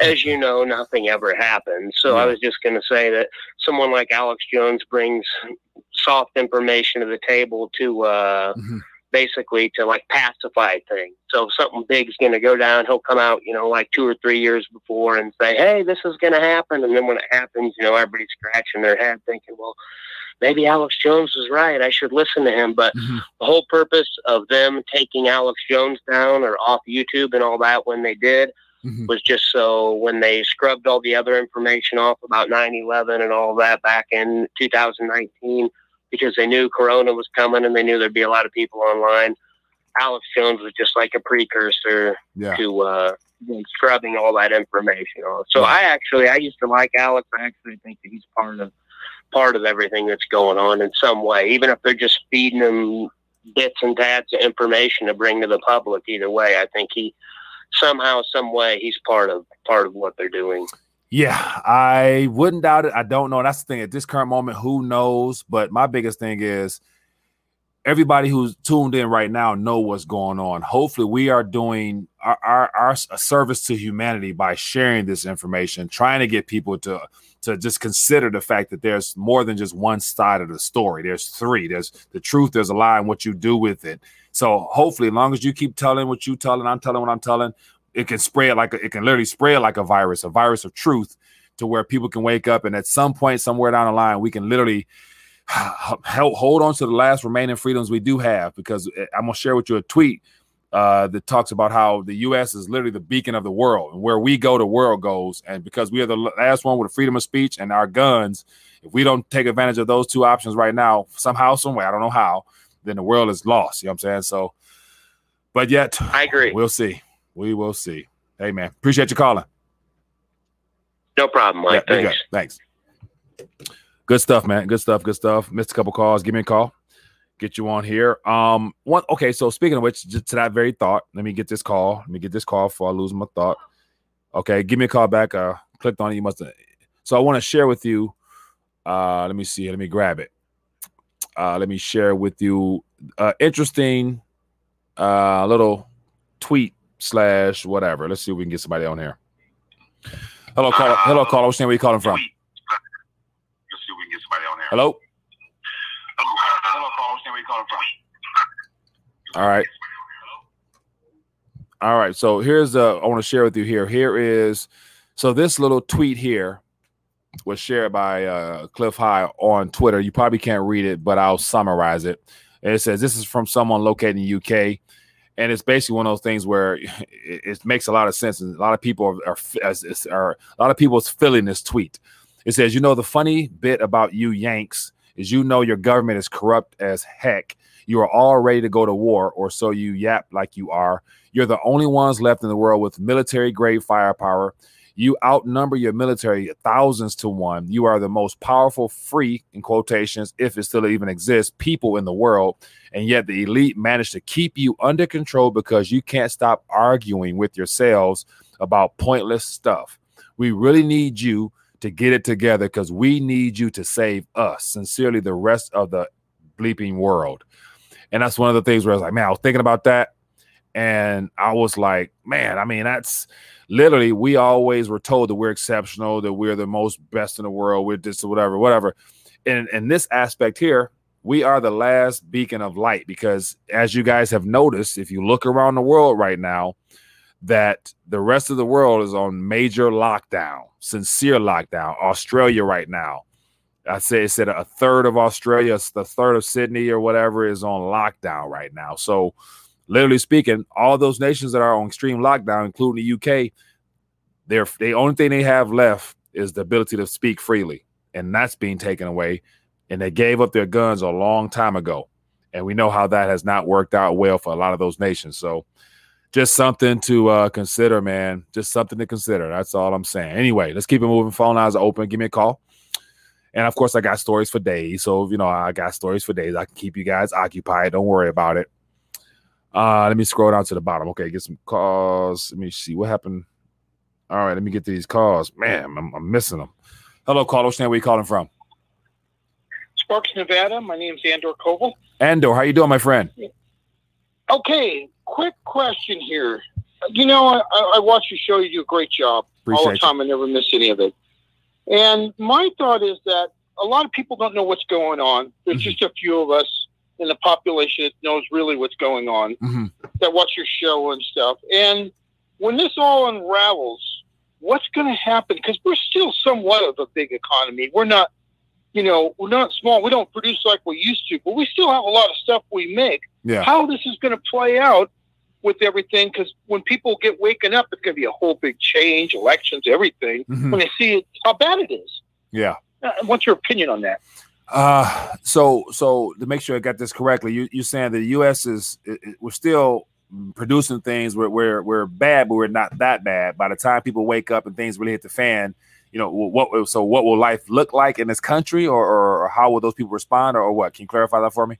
as you know, nothing ever happened. So yeah. I was just going to say that someone like Alex Jones brings soft information to the table to, uh, mm-hmm basically to like pacify things. So if something big's going to go down, he'll come out, you know, like two or three years before and say, "Hey, this is going to happen." And then when it happens, you know, everybody's scratching their head, thinking, "Well, maybe Alex Jones was right. I should listen to him. But mm-hmm. the whole purpose of them taking Alex Jones down or off YouTube and all that when they did mm-hmm. was just so when they scrubbed all the other information off about 9 11 and all that back in 2019 because they knew Corona was coming and they knew there'd be a lot of people online. Alex Jones was just like a precursor yeah. to uh, scrubbing all that information off. So yeah. I actually, I used to like Alex. I actually think that he's part of part of everything that's going on in some way, even if they're just feeding them bits and tabs of information to bring to the public. Either way, I think he somehow, some way, he's part of part of what they're doing. Yeah, I wouldn't doubt it. I don't know. That's the thing at this current moment. Who knows? But my biggest thing is everybody who's tuned in right now know what's going on. Hopefully, we are doing our, our, our service to humanity by sharing this information, trying to get people to to just consider the fact that there's more than just one side of the story. There's three. There's the truth, there's a lie, and what you do with it. So hopefully, as long as you keep telling what you're telling, I'm telling what I'm telling, it can spread like a, it can literally spread like a virus, a virus of truth, to where people can wake up and at some point somewhere down the line we can literally hold on to the last remaining freedoms we do have. Because eh, I'm gonna share with you a tweet uh, that talks about how the U.S. is literally the beacon of the world, and where we go, the world goes. And because we are the last one with freedom of speech and our guns, if we don't take advantage of those two options right now, somehow, some way, I don't know how, then the world is lost. You know what I'm saying? So, but yet, I agree. We'll see. We will see. Hey, man, appreciate you calling. No problem, Mike. Yeah, Thanks. Thanks. Good stuff, man. Good stuff. Good stuff. Missed a couple calls. Give me a call get you on here. Um, one okay. So speaking of which, to that very thought, let me get this call. Let me get this call before I lose my thought. Okay, give me a call back. Uh, clicked on it. You must. Have, so I want to share with you Uh, let me see. Let me grab it. Uh, let me share with you. Uh, interesting uh, little tweet slash whatever. Let's see if we can get somebody on here. Hello, caller. Hello, caller. Your name? Where you calling from? Hello. Hello, caller. What's your name? Where you calling from? All right. All right. So here's the I want to share with you here. Here is so this little tweet here was shared by uh, Cliff High on Twitter. You probably can't read it, but I'll summarize it. And it says this is from someone located in UK, and it's basically one of those things where it, it makes a lot of sense, and a lot of people are, are, are a lot of people's feeling this tweet. It says, you know, the funny bit about you Yanks is you know your government is corrupt as heck. You are all ready to go to war, or so you yap like you are. You're the only ones left in the world with military grade firepower. You outnumber your military thousands to one. You are the most powerful, free, in quotations, if it still even exists, people in the world. And yet the elite managed to keep you under control because you can't stop arguing with yourselves about pointless stuff. We really need you to get it together because we need you to save us. Sincerely, the rest of the bleeping world. And that's one of the things where I was like, man, I was thinking about that. And I was like, man, I mean, that's literally, we always were told that we're exceptional, that we're the most best in the world, we're or whatever, whatever. And in this aspect here, we are the last beacon of light because as you guys have noticed, if you look around the world right now, that the rest of the world is on major lockdown, sincere lockdown. Australia right now, I say it said a third of Australia, the third of Sydney or whatever is on lockdown right now. So literally speaking, all those nations that are on extreme lockdown, including the UK, they're the only thing they have left is the ability to speak freely, and that's being taken away. And they gave up their guns a long time ago, and we know how that has not worked out well for a lot of those nations. So, just something to uh, consider, man. Just something to consider. That's all I'm saying. Anyway, let's keep it moving. Phone lines are open. Give me a call. And of course, I got stories for days. So, you know, I got stories for days. I can keep you guys occupied. Don't worry about it. Uh, let me scroll down to the bottom. Okay, get some calls. Let me see what happened. All right, let me get to these calls. Man, I'm, I'm missing them. Hello, caller. Where are you calling from? Sparks, Nevada. My name's Andor Koval. Andor, how you doing, my friend? Okay, quick question here. You know, I, I watch your show. You do a great job Appreciate all the time. I never miss any of it. And my thought is that a lot of people don't know what's going on. There's Mhm. just a few of us in the population that knows really what's going on, Mhm. that watch your show and stuff. And when this all unravels, what's going to happen? Because we're still somewhat of a big economy. We're not, you know, we're not small. We don't produce like we used to, but we still have a lot of stuff we make. Yeah. How this is going to play out with everything? Because when people get waking up, it's going to be a whole big change, elections, everything. Mhm. When they see it, how bad it is. Yeah. Uh, What's your opinion on that? Uh, so so to make sure I got this correctly, you you're saying the U.S. is it, it- we're still producing things where we're we're bad, but we're not that bad. By the time people wake up and things really hit the fan, you know what? So what will life look like in this country, or or, or how will those people respond, or, or what? Can you clarify that for me?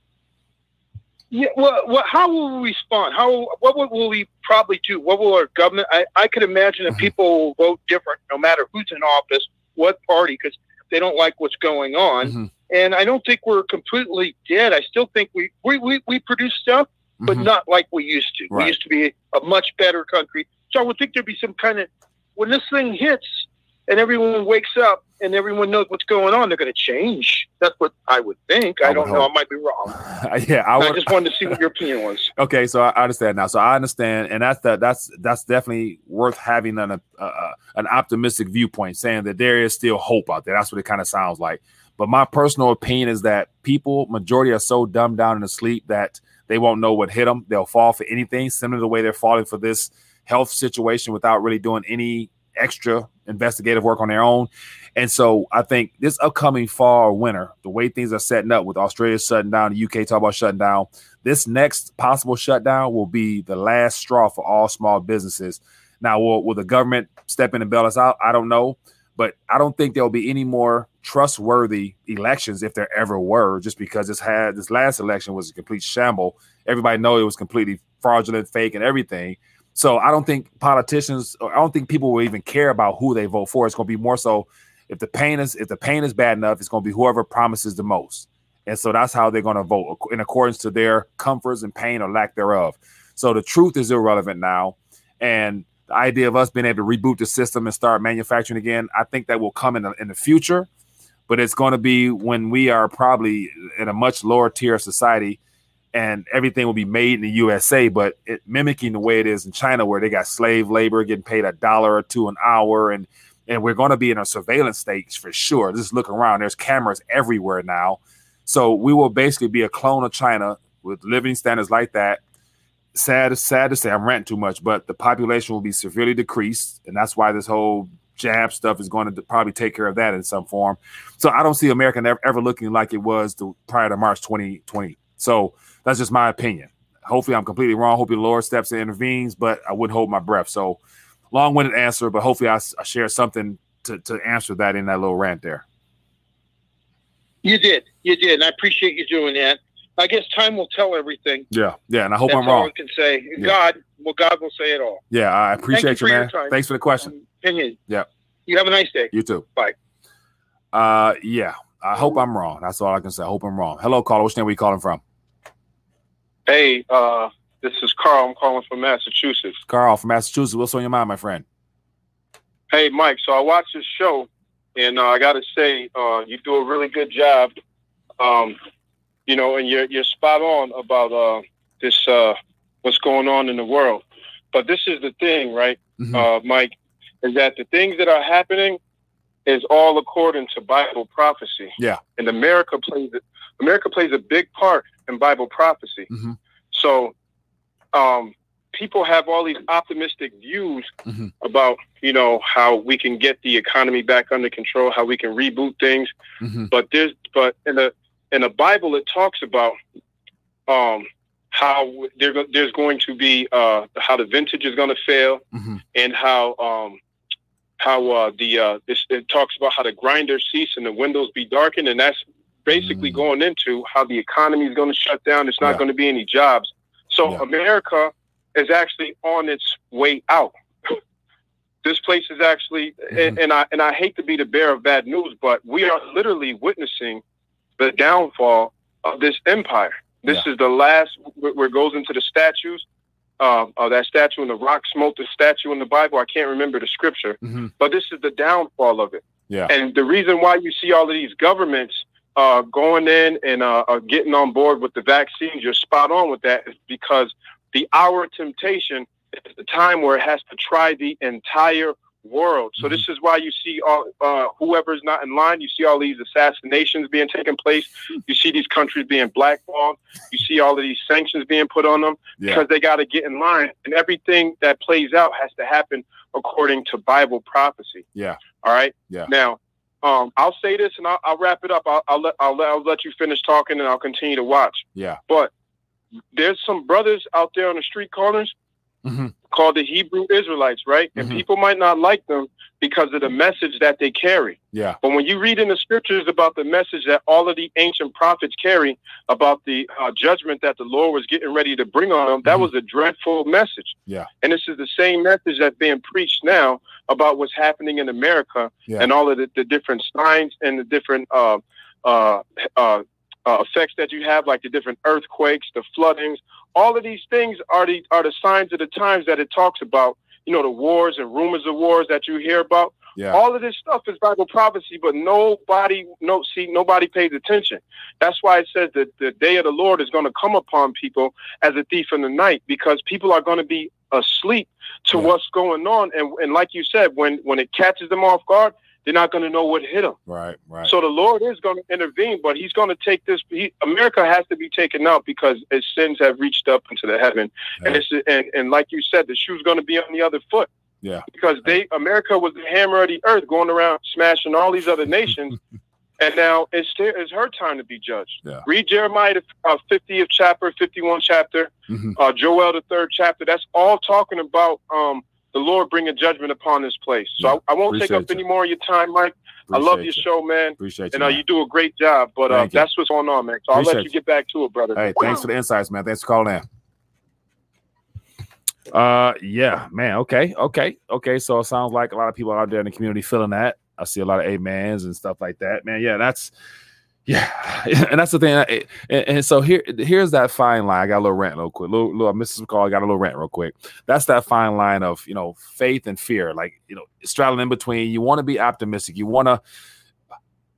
Yeah, well, well, how will we respond? How what will, will we probably do? What will our government? I, I could imagine that Mhm. people will vote different no matter who's in office, what party, because they don't like what's going on. Mhm. And I don't think we're completely dead. I still think we we, we, we produce stuff, but Mhm. not like we used to. Right. We used to be a much better country. So I would think there'd be some kind of when this thing hits and everyone wakes up and everyone knows what's going on, they're going to change. That's what I would think. I I, would don't know. hope. I might be wrong. yeah, I I, just wanted to see what your opinion was. Okay, so I I understand now. So I understand, and that's that. That's that's definitely worth having an uh, uh, an optimistic viewpoint, saying that there is still hope out there. That's what it kind of sounds like. But my personal opinion is that people, majority, are so dumbed down and asleep that they won't know what hit them. They'll fall for anything, similar to the way they're falling for this health situation without really doing any extra investigative work on their own. And so I think this upcoming fall or winter, the way things are setting up with Australia shutting down, the UK talk about shutting down, this next possible shutdown will be the last straw for all small businesses. Now, will, will the government step in and bail us out? I don't know, but I don't think there'll be any more trustworthy elections if there ever were, just because this had this last election was a complete shamble. Everybody know it was completely fraudulent, fake, and everything. So I don't think politicians, I don't think people will even care about who they vote for. It's going to be more so if the pain is if the pain is bad enough, it's going to be whoever promises the most. And so that's how they're going to vote in accordance to their comforts and pain or lack thereof. So the truth is irrelevant now. And the idea of us being able to reboot the system and start manufacturing again, I think that will come in the, in the future. But it's going to be when we are probably in a much lower tier of society and everything will be made in the USA, but it, mimicking the way it is in China, where they got slave labor getting paid a dollar or two an hour, and and we're going to be in a surveillance state for sure. Just look around; there's cameras everywhere now, so we will basically be a clone of China with living standards like that. Sad, sad to say, I'm ranting too much, but the population will be severely decreased, and that's why this whole jab stuff is going to probably take care of that in some form. So I don't see America ever, ever looking like it was prior to March 2020. So that's just my opinion. Hopefully, I'm completely wrong. Hopefully, the Lord steps and intervenes, but I wouldn't hold my breath. So, long winded answer, but hopefully, I, I share something to, to answer that in that little rant there. You did. You did. And I appreciate you doing that. I guess time will tell everything. Yeah. Yeah. And I hope That's I'm wrong. all I can say. Yeah. God, well, God will say it all. Yeah. I appreciate you you, your man. Thanks for the question. Opinion. Yeah. You have a nice day. You too. Bye. Uh, yeah. I hope I'm wrong. That's all I can say. I hope I'm wrong. Hello, caller. Which name are you calling from? Hey, uh, this is Carl. I'm calling from Massachusetts. Carl from Massachusetts. What's on your mind, my friend? Hey, Mike. So I watched this show, and uh, I got to say, uh, you do a really good job. Um, you know, and you're you're spot on about uh, this uh, what's going on in the world. But this is the thing, right, Mhm. uh, Mike, is that the things that are happening is all according to Bible prophecy. Yeah. And America plays. America plays a big part in Bible prophecy. Mhm. So, um, people have all these optimistic views Mhm. about you know how we can get the economy back under control, how we can reboot things. Mhm. But there's but in the in the Bible it talks about um, how there, there's going to be uh, how the vintage is going to fail Mhm. and how um, how uh, the uh, this, it talks about how the grinders cease and the windows be darkened, and that's basically Mm. going into how the economy is going to shut down. It's not Yeah. going to be any jobs. So Yeah. America is actually on its way out. this place is actually, and, and I and I hate to be the bearer of bad news, but we are literally witnessing the downfall of this empire. This is the last where where it goes into the statues. Uh, uh, that statue in the rock smote the statue in the Bible. I can't remember the scripture, Mhm. but this is the downfall of it. Yeah. And the reason why you see all of these governments uh, going in and uh, uh, getting on board with the vaccines, you're spot on with that, is because the hour of temptation is the time where it has to try the entire world. So this is why you see all uh, whoever's not in line. You see all these assassinations being taken place. You see these countries being blackballed. You see all of these sanctions being put on them Yeah. because they got to get in line, and everything that plays out has to happen according to Bible prophecy. Yeah. All right. Yeah. Now, um, I'll say this, and I'll, I'll wrap it up. I'll, I'll let I'll let I'll let you finish talking, and I'll continue to watch. Yeah. But there's some brothers out there on the street corners Mhm. called the Hebrew Israelites, right? And Mhm. people might not like them because of the message that they carry. Yeah. But when you read in the scriptures about the message that all of the ancient prophets carry about the uh, judgment that the Lord was getting ready to bring on them, that Mhm. was a dreadful message. Yeah. And this is the same message that's being preached now about what's happening in America Yeah. and all of the, the different signs and the different uh, uh, uh, uh, effects that you have, like the different earthquakes, the floodings. All of these things are the are the signs of the times that it talks about. You know, the wars and rumors of wars that you hear about. Yeah. All of this stuff is Bible prophecy, but nobody, no, see, nobody pays attention. That's why it says that the day of the Lord is going to come upon people as a thief in the night, because people are going to be asleep to Yeah. what's going on, and and like you said, when when it catches them off guard, they're not going to know what hit them. Right. Right. So the Lord is going to intervene, but He's going to take this. He, America has to be taken out because its sins have reached up into the heaven, and it's and, and like you said, the shoe's going to be on the other foot. Yeah. Because they America was the hammer of the earth, going around smashing all these other nations, and now it's it's her time to be judged. Yeah. Read Jeremiah the uh, 50th chapter, 51 chapter, Mhm. uh, Joel the third chapter. That's all talking about um, the Lord bring a judgment upon this place. So Yeah. I, I won't take up Appreciate any more of your time, Mike. I love your Appreciate you. show, man. Appreciate you. And uh, you do a great job, but uh, that's what's going on, man. So I'll let Appreciate you get back to it, brother. Hey, thanks for the insights, man. Thanks for calling in. Uh, yeah, man. Okay, okay, okay. So it sounds like a lot of people out there in the community feeling that. I see a lot of amens and stuff like that, man. Yeah, that's yeah, and that's the thing. And, and, so here, here's that fine line. I got a little rant, real quick. Little, little, I missed some call. I got a little rant, real quick. That's that fine line of you know faith and fear. Like you know, straddling in between. You want to be optimistic. You want to,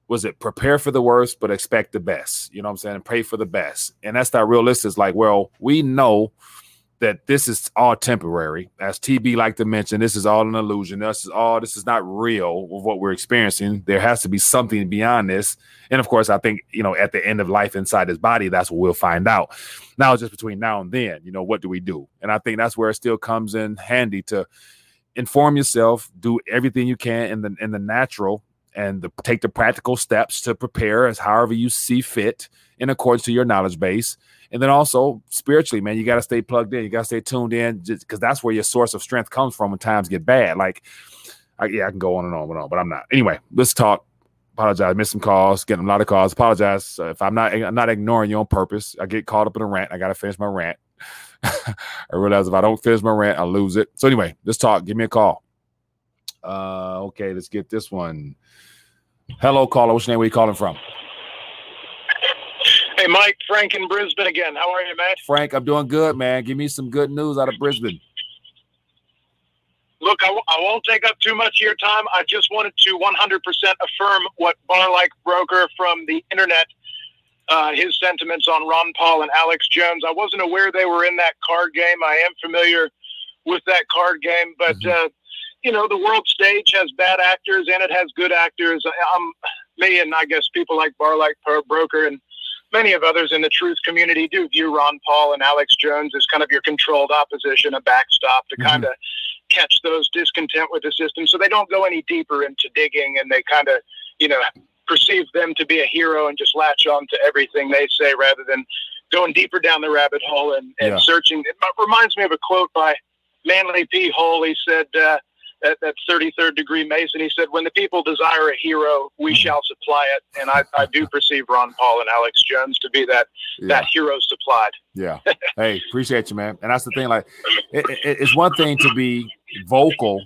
was it prepare for the worst but expect the best? You know what I'm saying? Pray for the best. And that's that realistic. Is like, well, we know that this is all temporary. As TB like to mention, this is all an illusion. This is all this is not real with what we're experiencing. There has to be something beyond this. And of course, I think, you know, at the end of life inside his body, that's what we'll find out. Now, just between now and then, you know, what do we do? And I think that's where it still comes in handy to inform yourself, do everything you can in the in the natural and the, take the practical steps to prepare as however you see fit in accordance to your knowledge base and then also spiritually, man, you got to stay plugged in. You got to stay tuned in because that's where your source of strength comes from when times get bad. Like, I, yeah, I can go on and on and on, but I'm not. Anyway, let's talk. Apologize. Missed some calls. Getting a lot of calls. Apologize uh, if I'm not. I'm not ignoring you on purpose. I get caught up in a rant. I got to finish my rant. I realize if I don't finish my rant, I lose it. So anyway, let's talk. Give me a call. Uh, okay, let's get this one. Hello, caller. What's your name? Where you calling from? Hey, Mike, Frank in Brisbane again. How are you, man? Frank, I'm doing good, man. Give me some good news out of Brisbane. Look, I w- I won't take up too much of your time. I just wanted to 100% affirm what Bar Like Broker from the internet, uh, his sentiments on Ron Paul and Alex Jones. I wasn't aware they were in that card game. I am familiar with that card game, but mm-hmm. uh, you know the world stage has bad actors and it has good actors. I'm me and I guess people like Bar Like Broker and many of others in the truth community do view Ron Paul and Alex Jones as kind of your controlled opposition, a backstop to mm-hmm. kind of catch those discontent with the system. So they don't go any deeper into digging and they kind of, you know, perceive them to be a hero and just latch on to everything they say rather than going deeper down the rabbit hole and, and yeah. searching. It reminds me of a quote by Manly P. Hall. He said, uh, at that 33rd degree Mason. He said, when the people desire a hero, we mm-hmm. shall supply it. And I, I do perceive Ron Paul and Alex Jones to be that, yeah. that hero supplied. Yeah. hey, appreciate you, man. And that's the thing. Like it, it, it's one thing to be vocal,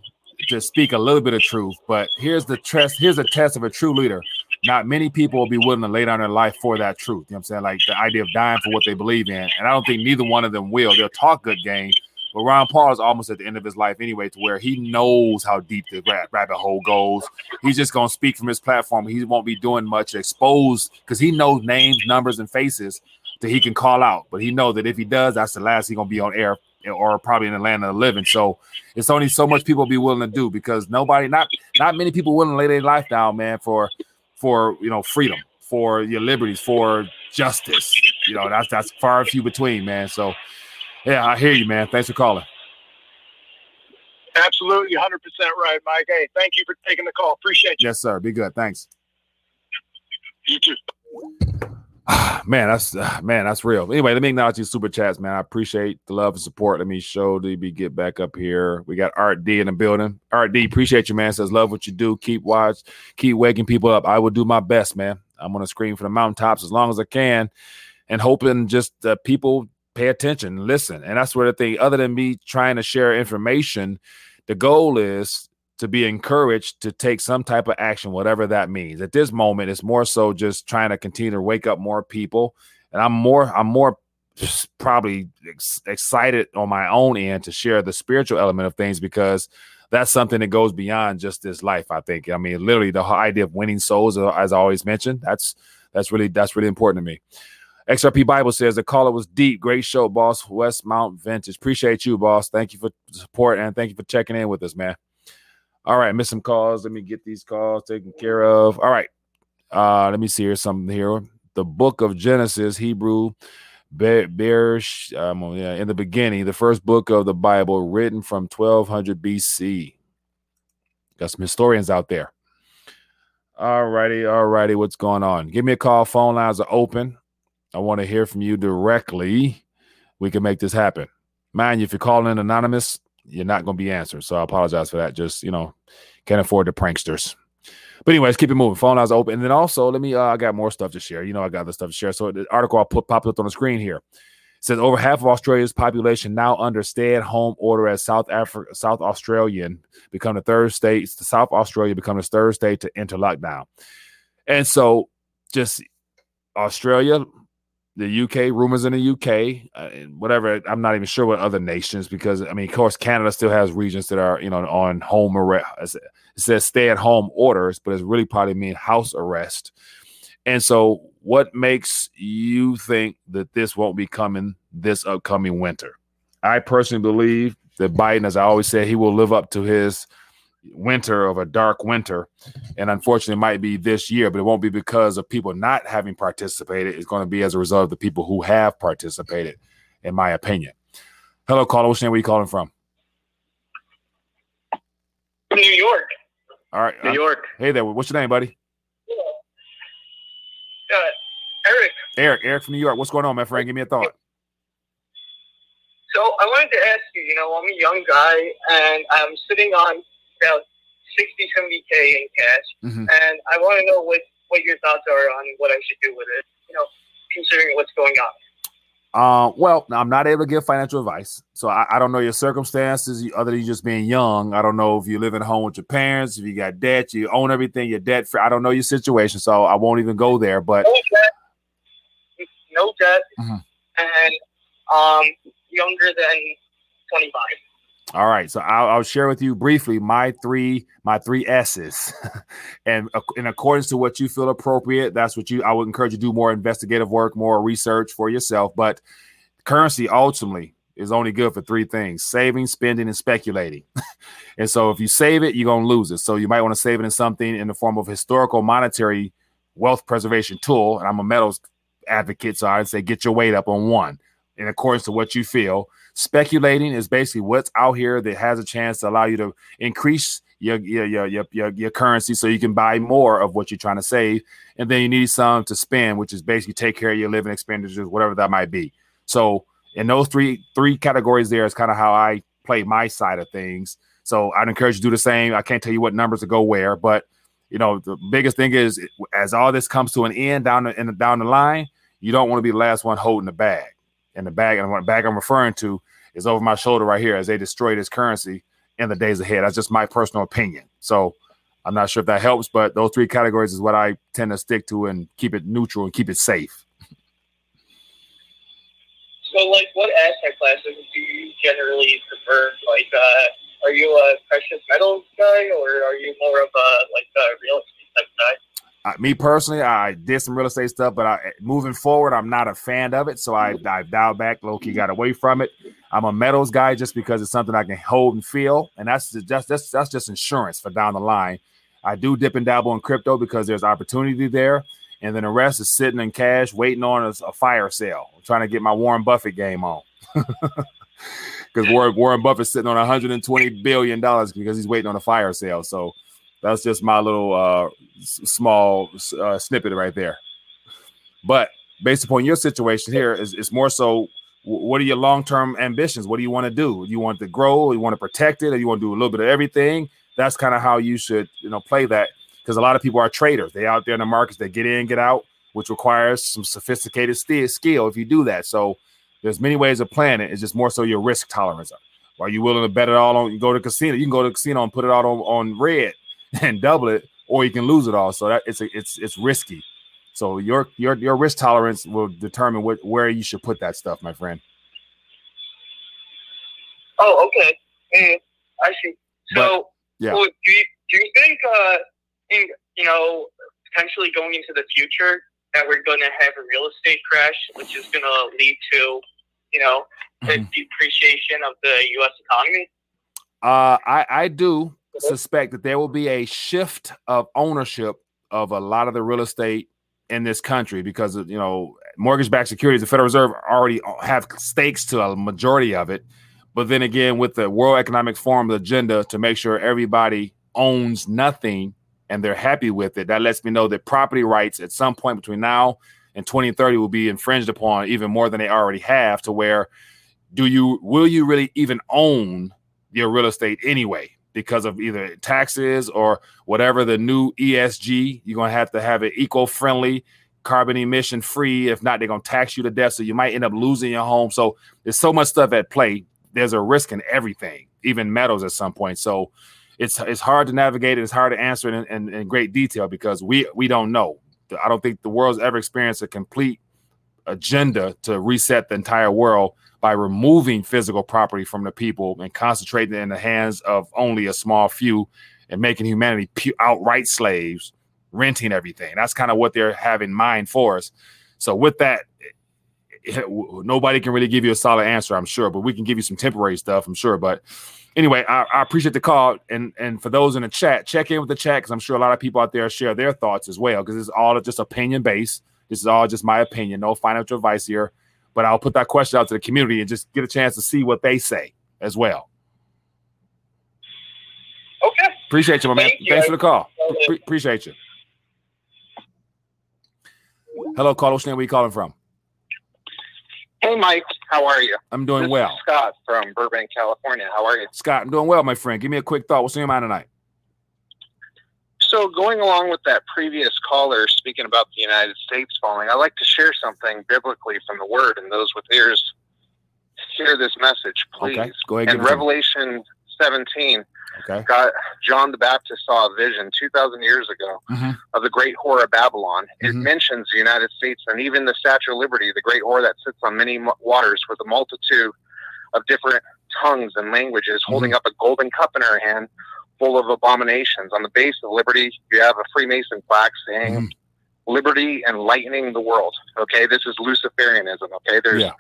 to speak a little bit of truth, but here's the test. Here's a test of a true leader. Not many people will be willing to lay down their life for that truth. You know what I'm saying? Like the idea of dying for what they believe in. And I don't think neither one of them will. They'll talk good game, but Ron Paul is almost at the end of his life anyway, to where he knows how deep the rabbit hole goes. He's just gonna speak from his platform. He won't be doing much exposed because he knows names, numbers, and faces that he can call out. But he knows that if he does, that's the last he's gonna be on air or probably in the land of the living. So it's only so much people be willing to do because nobody, not not many people willing to lay their life down, man, for for you know freedom, for your liberties, for justice. You know, that's that's far few between, man. So yeah, I hear you, man. Thanks for calling. Absolutely, 100% right, Mike. Hey, thank you for taking the call. Appreciate you. Yes, sir. Be good. Thanks. You too. man, that's uh, man, that's real. Anyway, let me acknowledge these super chats, man. I appreciate the love and support. Let me show DB get back up here. We got Art D in the building. Art D, appreciate you, man. Says love what you do. Keep watch, keep waking people up. I will do my best, man. I'm gonna scream from the mountaintops as long as I can, and hoping just uh, people pay attention, listen. And that's where the thing, other than me trying to share information, the goal is to be encouraged to take some type of action, whatever that means. At this moment, it's more so just trying to continue to wake up more people. And I'm more, I'm more probably ex- excited on my own end to share the spiritual element of things because that's something that goes beyond just this life. I think. I mean, literally, the idea of winning souls, uh, as I always mentioned, that's that's really that's really important to me. XRP Bible says the caller was deep. Great show, boss. West Westmount Vintage. Appreciate you, boss. Thank you for support and thank you for checking in with us, man. All right, miss some calls. Let me get these calls taken care of. All right. Uh, let me see here something here. The book of Genesis, Hebrew, Bereshit, um, yeah, in the beginning, the first book of the Bible, written from 1200 BC. Got some historians out there. All righty, all righty. What's going on? Give me a call. Phone lines are open. I want to hear from you directly. We can make this happen. Mind you, if you're calling in anonymous, you're not going to be answered. So I apologize for that. Just, you know, can't afford the pranksters. But anyways, keep it moving. Phone lines open. And then also, let me, uh, I got more stuff to share. You know, I got the stuff to share. So the article I put popped up on the screen here. says over half of Australia's population now under stay-at-home order as South Africa, South Australian become the third state. South Australia become the third state to enter lockdown, and so just Australia, the UK, rumors in the UK, uh, and whatever. I'm not even sure what other nations because I mean, of course, Canada still has regions that are you know on home arrest. It says stay-at-home orders, but it's really probably mean house arrest. And so, what makes you think that this won't be coming this upcoming winter? I personally believe that Biden, as I always say, he will live up to his winter of a dark winter. And unfortunately, it might be this year, but it won't be because of people not having participated. It's going to be as a result of the people who have participated, in my opinion. Hello, caller. What's your name? Where you calling from? New York. All right. New uh, York. Hey there. What's your name, buddy? Uh, Eric, Eric. Eric from New York. What's going on, my friend? Give me a thought. so I wanted to ask you, you know, I'm a young guy and I'm sitting on about 60, 70K in cash. Mhm. And I want to know what, what your thoughts are on what I should do with it, you know, considering what's going on. Uh, well, I'm not able to give financial advice, so I, I don't know your circumstances other than you just being young. I don't know if you live at home with your parents, if you got debt, you own everything, you're debt free. I don't know your situation, so I won't even go there. But No debt, no debt, Mhm. and um, younger than 25. All right, so I'll, I'll share with you briefly my three my three S's, and in accordance to what you feel appropriate, that's what you. I would encourage you to do more investigative work, more research for yourself. But currency ultimately is only good for three things: saving, spending, and speculating. and so, if you save it, you're gonna lose it. So you might want to save it in something in the form of historical monetary wealth preservation tool. And I'm a metals advocate, so I'd say get your weight up on one in accordance to what you feel. Speculating is basically what's out here that has a chance to allow you to increase your your your your, your, your currency so you can buy more of what you're trying to save. And then you need some to spend, which is basically take care of your living expenditures, whatever that might be. So in those three three categories there is kind of how I play my side of things. So I'd encourage you to do the same. I can't tell you what numbers to go where, but you know the biggest thing is as all this comes to an end down the, in the, down the line, you don't want to be the last one holding the bag. And the bag and what bag I'm referring to is over my shoulder right here as they destroy this currency in the days ahead. That's just my personal opinion. So I'm not sure if that helps, but those three categories is what I tend to stick to and keep it neutral and keep it safe. So, like, what asset classes do you generally prefer? Like, uh, are you a precious metals guy, or are you more of a like a real estate type guy? Uh, me personally, I did some real estate stuff, but I, moving forward, I'm not a fan of it. So I, I dialed back, low key, got away from it. I'm a metals guy just because it's something I can hold and feel, and that's just that's that's just insurance for down the line. I do dip and dabble in crypto because there's opportunity there, and then the rest is sitting in cash, waiting on a, a fire sale. I'm trying to get my Warren Buffett game on. Because Warren, Warren Buffett's sitting on 120 billion dollars because he's waiting on a fire sale. So that's just my little uh, small uh, snippet right there. But based upon your situation here, is it's more so. What are your long-term ambitions? What do you want to do? You want to grow? You want to protect it, or you want to do a little bit of everything? That's kind of how you should, you know, play that. Because a lot of people are traders. They out there in the markets. They get in, get out, which requires some sophisticated skill if you do that. So there's many ways of playing it. It's just more so your risk tolerance. Are you willing to bet it all on? You go to casino. You can go to casino and put it all on, on red and double it, or you can lose it all. So that it's a, it's it's risky. So your your your risk tolerance will determine what where you should put that stuff, my friend. Oh, okay. Mm, I see. So, yeah. well, do you do you think, uh, in you know, potentially going into the future that we're going to have a real estate crash, which is going to lead to, you know, the Mhm. depreciation of the U.S. economy? Uh, I I do suspect that there will be a shift of ownership of a lot of the real estate in this country because of, you know mortgage-backed securities. The Federal Reserve already uh, have stakes to a majority of it, but then again, with the World Economic Forum agenda to make sure everybody owns nothing and they're happy with it, that lets me know that property rights at some point between now and 2030 will be infringed upon even more than they already have. To where do you will you really even own your real estate anyway because of either taxes or whatever the new ESG. You're gonna have to have it eco-friendly carbon emission free. If not, they're gonna tax you to death. So you might end up losing your home. So there's so much stuff at play. There's a risk in everything, even metals at some point. So it's it's hard to navigate it. It's hard to answer it in, in, in great detail because we we don't know. I don't think the world's ever experienced a complete agenda to reset the entire world by removing physical property from the people and concentrating it in the hands of only a small few and making humanity outright slaves, renting everything. That's kind of what they're having in mind for us. So with that, eh, eh, nobody can really give you a solid answer, I'm sure, but we can give you some temporary stuff, I'm sure. But anyway, I, I appreciate the call, and and for those in the chat, check in with the chat because I'm sure a lot of people out there share their thoughts as well because it's all just opinion based. This is all just my opinion, no financial advice here. But I'll put that question out to the community and just get a chance to see what they say as well. Okay. Appreciate you, my man. You. Thanks for the call. Pre- appreciate you. Hello, caller. What's your name? Where you calling from? Hey, Mike. How are you? I'm doing This well. Scott from Burbank, California. How are you? Scott, I'm doing well, my friend. Give me a quick thought. What's on your mind tonight? So, going along with that previous caller speaking about the United States falling, I like to share something biblically from the Word, and those with ears hear this message, please. Okay, go ahead. In. Revelation 17, Okay. God, John the Baptist saw a vision 2,000 years ago Mhm. of the great whore of Babylon. It Mhm. mentions the United States and even the Statue of Liberty, the great whore that sits on many waters with a multitude of different tongues and languages, Mm-hmm. holding up a golden cup in her hand full of abominations. On the base of Liberty, you have a Freemason plaque saying, Mhm. Liberty enlightening the world. Okay, this is Luciferianism. Okay, there's Yeah.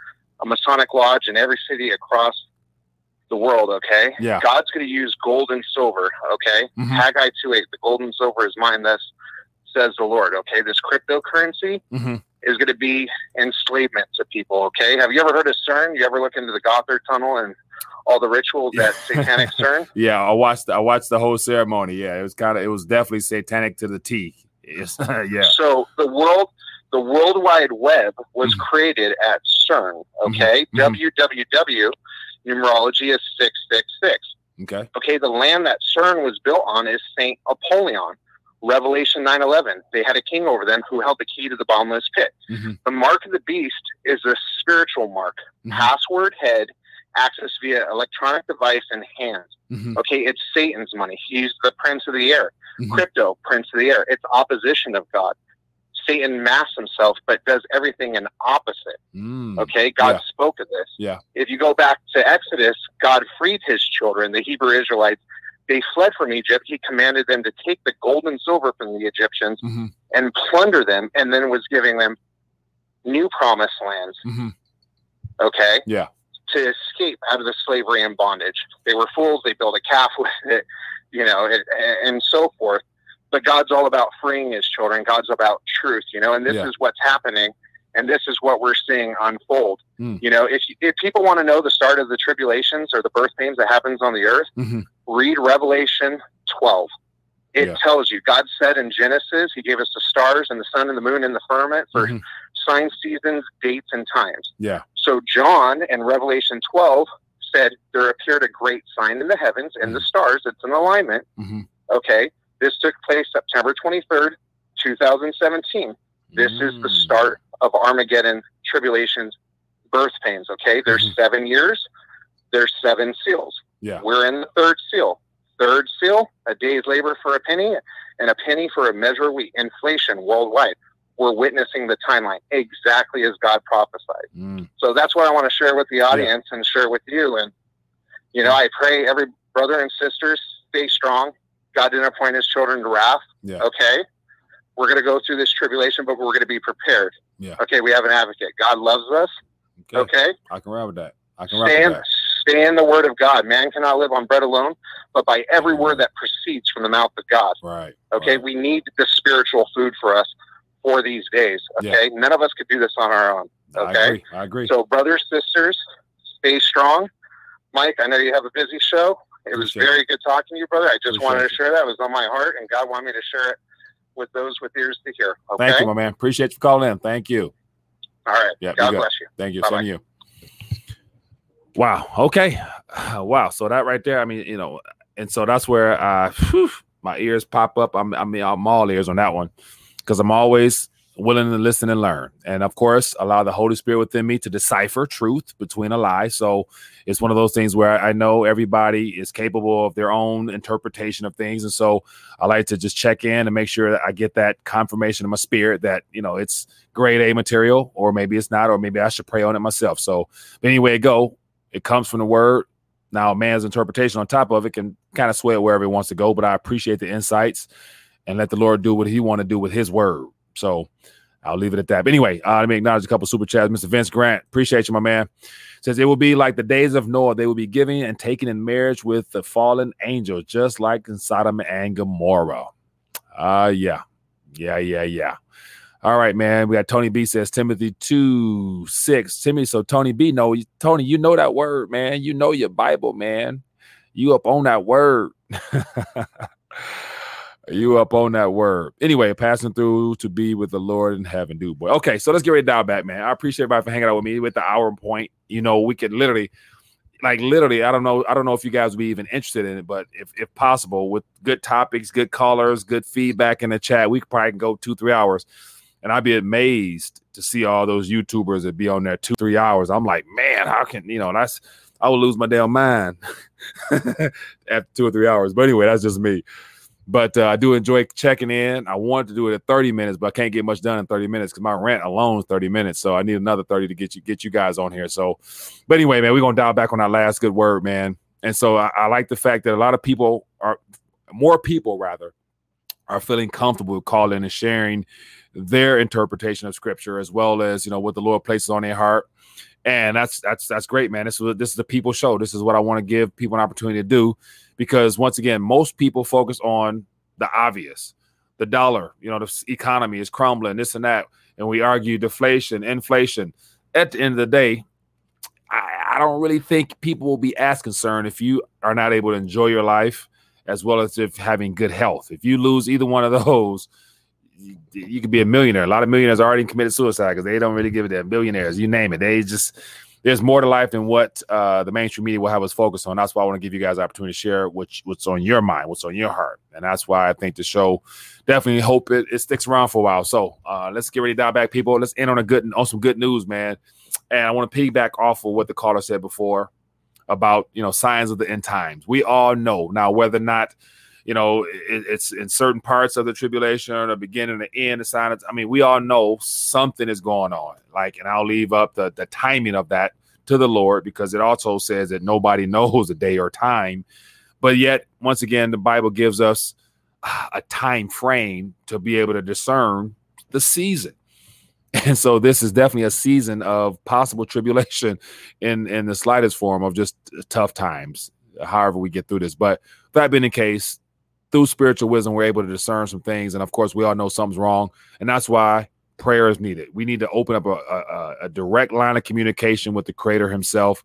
a Masonic lodge in every city across the world. Okay, Yeah. God's going to use gold and silver. Okay, Mhm. Haggai 2 8, the gold and silver is mine. Thus says the Lord. Okay, this cryptocurrency Mhm. is going to be enslavement to people. Okay, have you ever heard of CERN? You ever look into the Gotthard Tunnel and all the rituals at Satanic CERN? Yeah, I watched. I watched the whole ceremony. Yeah, it was kind of. It was definitely satanic to the T. Yeah. So the world, the World Wide Web was Mhm. created at CERN. Okay, Mhm. www numerology is six six six. Okay. Okay, the land that CERN was built on is Saint Apollyon. Revelation 9:11. They had a king over them who held the key to the bottomless pit. Mhm. The mark of the beast is a spiritual mark. Mhm. Password head, access via electronic device and hand. Mhm. Okay, it's Satan's money. He's the prince of the air. Mhm. Crypto, prince of the air. It's opposition of God. Satan masks himself, but does everything in opposite. Mm. Okay, God Yeah. spoke of this. Yeah. If you go back to Exodus, God freed his children, the Hebrew Israelites. They fled from Egypt. He commanded them to take the gold and silver from the Egyptians Mhm. and plunder them, and then was giving them new promised lands. Mhm. Okay. Yeah. To escape out of the slavery and bondage. They were fools. They built a calf with it, you know, and, and so forth. But God's all about freeing his children. God's about truth, you know, and this Yeah. is what's happening. And this is what we're seeing unfold. Mm. You know, if, if people want to know the start of the tribulations or the birth pains that happens on the earth, Mhm. read Revelation 12. It Yeah. tells you, God said in Genesis, He gave us the stars and the sun and the moon and the firmament for Mhm. Signs, seasons, dates, and times. Yeah. So John in Revelation 12 said, There appeared a great sign in the heavens and the stars. It's an alignment. Mhm. Okay. This took place September 23rd, 2017. This is the Mm. start of Armageddon tribulations, birth pains. Okay. There's Mhm. seven years, there's seven seals. Yeah. We're in the third seal. Third seal, a day's labor for a penny and a penny for a measure of wheat. Inflation worldwide. We're witnessing the timeline exactly as God prophesied. Mm. So that's what I want to share with the audience and share with you. And, you know, I pray every brother and sister stay strong. God didn't appoint his children to wrath. Yeah. Okay. We're going to go through this tribulation, but we're going to be prepared. Yeah. Okay. We have an advocate. God loves us. Okay. Okay. I can ride with that. I can ride with that. stay in the word of God. Man cannot live on bread alone, but by every word that proceeds from the mouth of God. Right. Okay. Right. We need the spiritual food for us for these days. Yeah. Okay. None of us could do this on our own. I okay. agree. I agree. So, brothers, sisters, stay strong. Mike, I know you have a busy show. It was Appreciate very good talking to you, brother. I just Appreciate wanted to share that. It was on my heart, and God wanted me to share it with those with ears to hear. Okay. Thank you, my man. Appreciate you calling in. Thank you. All right. Yeah, God it. bless you. Thank you. Bye-bye. Same to you. Wow. Okay. Wow. So that right there, I mean, you know, and so that's where uh my ears pop up. I'm I mean I'm all ears on that one. Because I'm always willing to listen and learn. And of course, allow the Holy Spirit within me to decipher truth between a lie. So it's one of those things where I know everybody is capable of their own interpretation of things. And so I like to just check in and make sure that I get that confirmation in my spirit that, you know, it's grade A material, or maybe it's not, or maybe I should pray on it myself. So anyway, it go, it comes from the word. Now, man's interpretation on top of it can kind of sway it wherever he wants to go, but I appreciate the insights and let the Lord do what he want to do with his word. So I'll leave it at that. But anyway, uh, let me acknowledge a couple super chats. Mr. Vince Grant, appreciate you, my man. Says it will be like the days of Noah. They will be giving and taken in marriage with the fallen angels, just like in Sodom and Gomorrah. Uh yeah. Yeah, yeah, yeah. All right, man. We got Tony B says Timothy 2 6. Timothy, so Tony B, no, Tony, you know that word, man. You know your Bible, man. You up on that word. You up on that word. Anyway, passing through to be with the Lord in heaven, dude. Boy. Okay, so let's get ready to dial back, man. I appreciate everybody for hanging out with me with the hour point. You know, we could literally, like literally, I don't know, I don't know if you guys would be even interested in it, but if if possible, with good topics, good callers, good feedback in the chat, we could probably go two, three hours. And I'd be amazed to see all those YouTubers that be on there two, three hours. I'm like, man, how can you know that's I would lose my damn mind after two or three hours. But anyway, that's just me. But uh, I do enjoy checking in. I wanted to do it at 30 minutes, but I can't get much done in 30 minutes because my rent alone is 30 minutes. So I need another 30 to get you get you guys on here. So, but anyway, man, we're gonna dial back on our last good word, man. And so I, I like the fact that a lot of people are more people rather are feeling comfortable calling and sharing their interpretation of scripture as well as you know what the Lord places on their heart. And that's that's that's great, man. This is this is a people show. This is what I want to give people an opportunity to do because once again, most people focus on the obvious, the dollar, you know, the economy is crumbling, this and that, and we argue deflation, inflation. At the end of the day, I, I don't really think people will be as concerned if you are not able to enjoy your life as well as if having good health. If you lose either one of those, you, you could be a millionaire. A lot of millionaires already committed suicide because they don't really give it to billionaires. You name it. They just there's more to life than what uh, the mainstream media will have us focus on. That's why I want to give you guys opportunity to share what's on your mind, what's on your heart, and that's why I think the show definitely hope it, it sticks around for a while. So uh, let's get ready to dive back, people. Let's end on a good on some good news, man. And I want to piggyback off of what the caller said before about you know signs of the end times. We all know now whether or not you know, it, it's in certain parts of the tribulation or the beginning the end, the signs. I mean, we all know something is going on. Like, and I'll leave up the, the timing of that to the Lord because it also says that nobody knows the day or time. But yet, once again, the Bible gives us a time frame to be able to discern the season. And so this is definitely a season of possible tribulation in in the slightest form of just tough times, however we get through this. But that being the case, through spiritual wisdom, we're able to discern some things. And of course, we all know something's wrong. And that's why prayer is needed. We need to open up a, a, a direct line of communication with the Creator Himself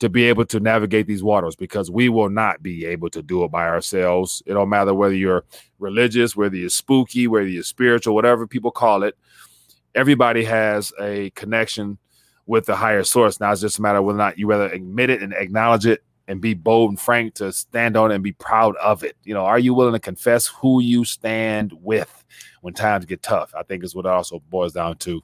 to be able to navigate these waters because we will not be able to do it by ourselves. It don't matter whether you're religious, whether you're spooky, whether you're spiritual, whatever people call it. Everybody has a connection with the higher source. Now it's just a matter of whether or not you rather admit it and acknowledge it and be bold and frank to stand on it and be proud of it. You know, are you willing to confess who you stand with when times get tough? I think is what it also boils down to.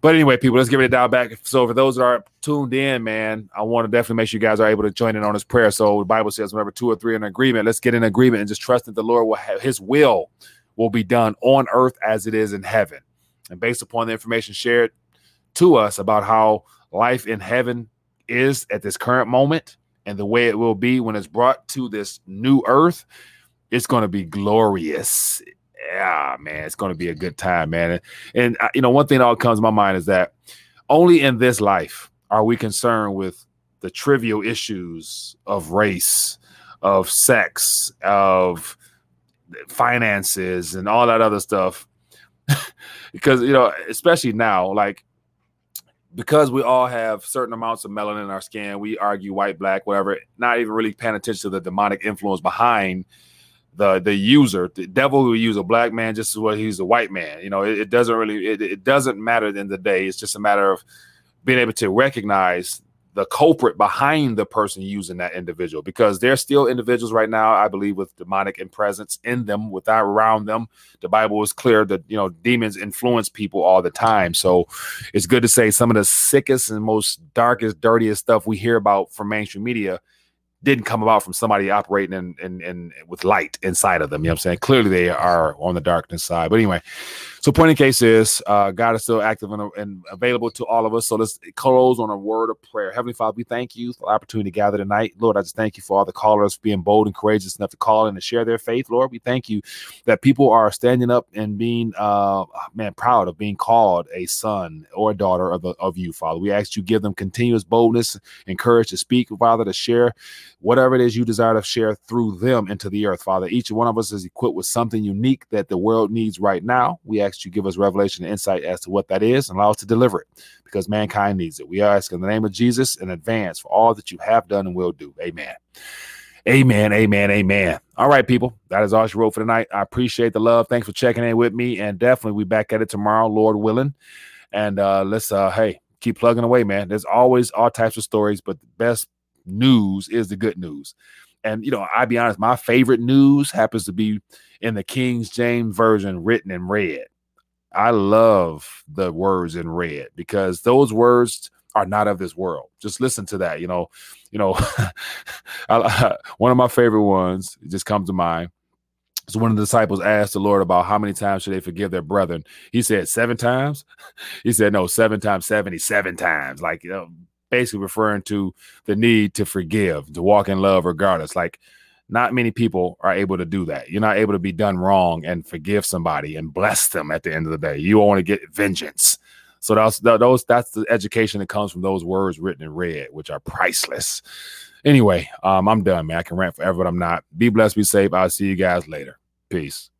But anyway, people, let's give it a dial back. So for those that are tuned in, man, I want to definitely make sure you guys are able to join in on this prayer. So the Bible says, whenever two or three in agreement, let's get in agreement and just trust that the Lord will have his will will be done on earth as it is in heaven. And based upon the information shared to us about how life in heaven is at this current moment, and the way it will be when it's brought to this new earth, it's going to be glorious. Yeah, man, it's going to be a good time, man. And, and uh, you know, one thing that all comes to my mind is that only in this life are we concerned with the trivial issues of race, of sex, of finances, and all that other stuff. because you know, especially now, like because we all have certain amounts of melanin in our skin, we argue white, black, whatever, not even really paying attention to the demonic influence behind the the user. The devil will use a black man just as well he's a white man. You know, it, it doesn't really it, it, doesn't matter in the, the day. It's just a matter of being able to recognize the culprit behind the person using that individual because there's still individuals right now i believe with demonic and presence in them without around them. The bible is clear that you know demons influence people all the time. So it's good to say some of the sickest and most darkest dirtiest stuff we hear about from mainstream media didn't come about from somebody operating in, in, in with light inside of them. You know what I'm saying? Clearly they are on the darkness side. But anyway, so point in case is uh, God is still active and, and, available to all of us. So let's close on a word of prayer. Heavenly Father, we thank you for the opportunity to gather tonight. Lord, I just thank you for all the callers being bold and courageous enough to call in and share their faith. Lord, we thank you that people are standing up and being, uh, man, proud of being called a son or a daughter of, the, of you, Father. We ask you give them continuous boldness and courage to speak, Father, to share whatever it is you desire to share through them into the earth, Father. Each one of us is equipped with something unique that the world needs right now. We ask you give us revelation and insight as to what that is and allow us to deliver it because mankind needs it. We ask in the name of Jesus in advance for all that you have done and will do. Amen. Amen, amen, amen. All right, people. That is all she wrote for tonight. I appreciate the love. Thanks for checking in with me. And definitely we back at it tomorrow, Lord willing. And uh let's uh hey, keep plugging away, man. There's always all types of stories, but the best news is the good news. And you know, I'll be honest, my favorite news happens to be in the King James version written in red. I love the words in red because those words are not of this world. Just listen to that. You know, you know, one of my favorite ones just comes to mind. So one of the disciples asked the Lord about how many times should they forgive their brethren. He said seven times. He said no, seven times seventy-seven times. Like you know, basically referring to the need to forgive, to walk in love regardless. Like not many people are able to do that. You're not able to be done wrong and forgive somebody and bless them at the end of the day. You want to get vengeance. So that's those that's the education that comes from those words written in red, which are priceless. Anyway, um, I'm done, man. I can rant forever, but I'm not. Be blessed, be safe. I'll see you guys later. Peace.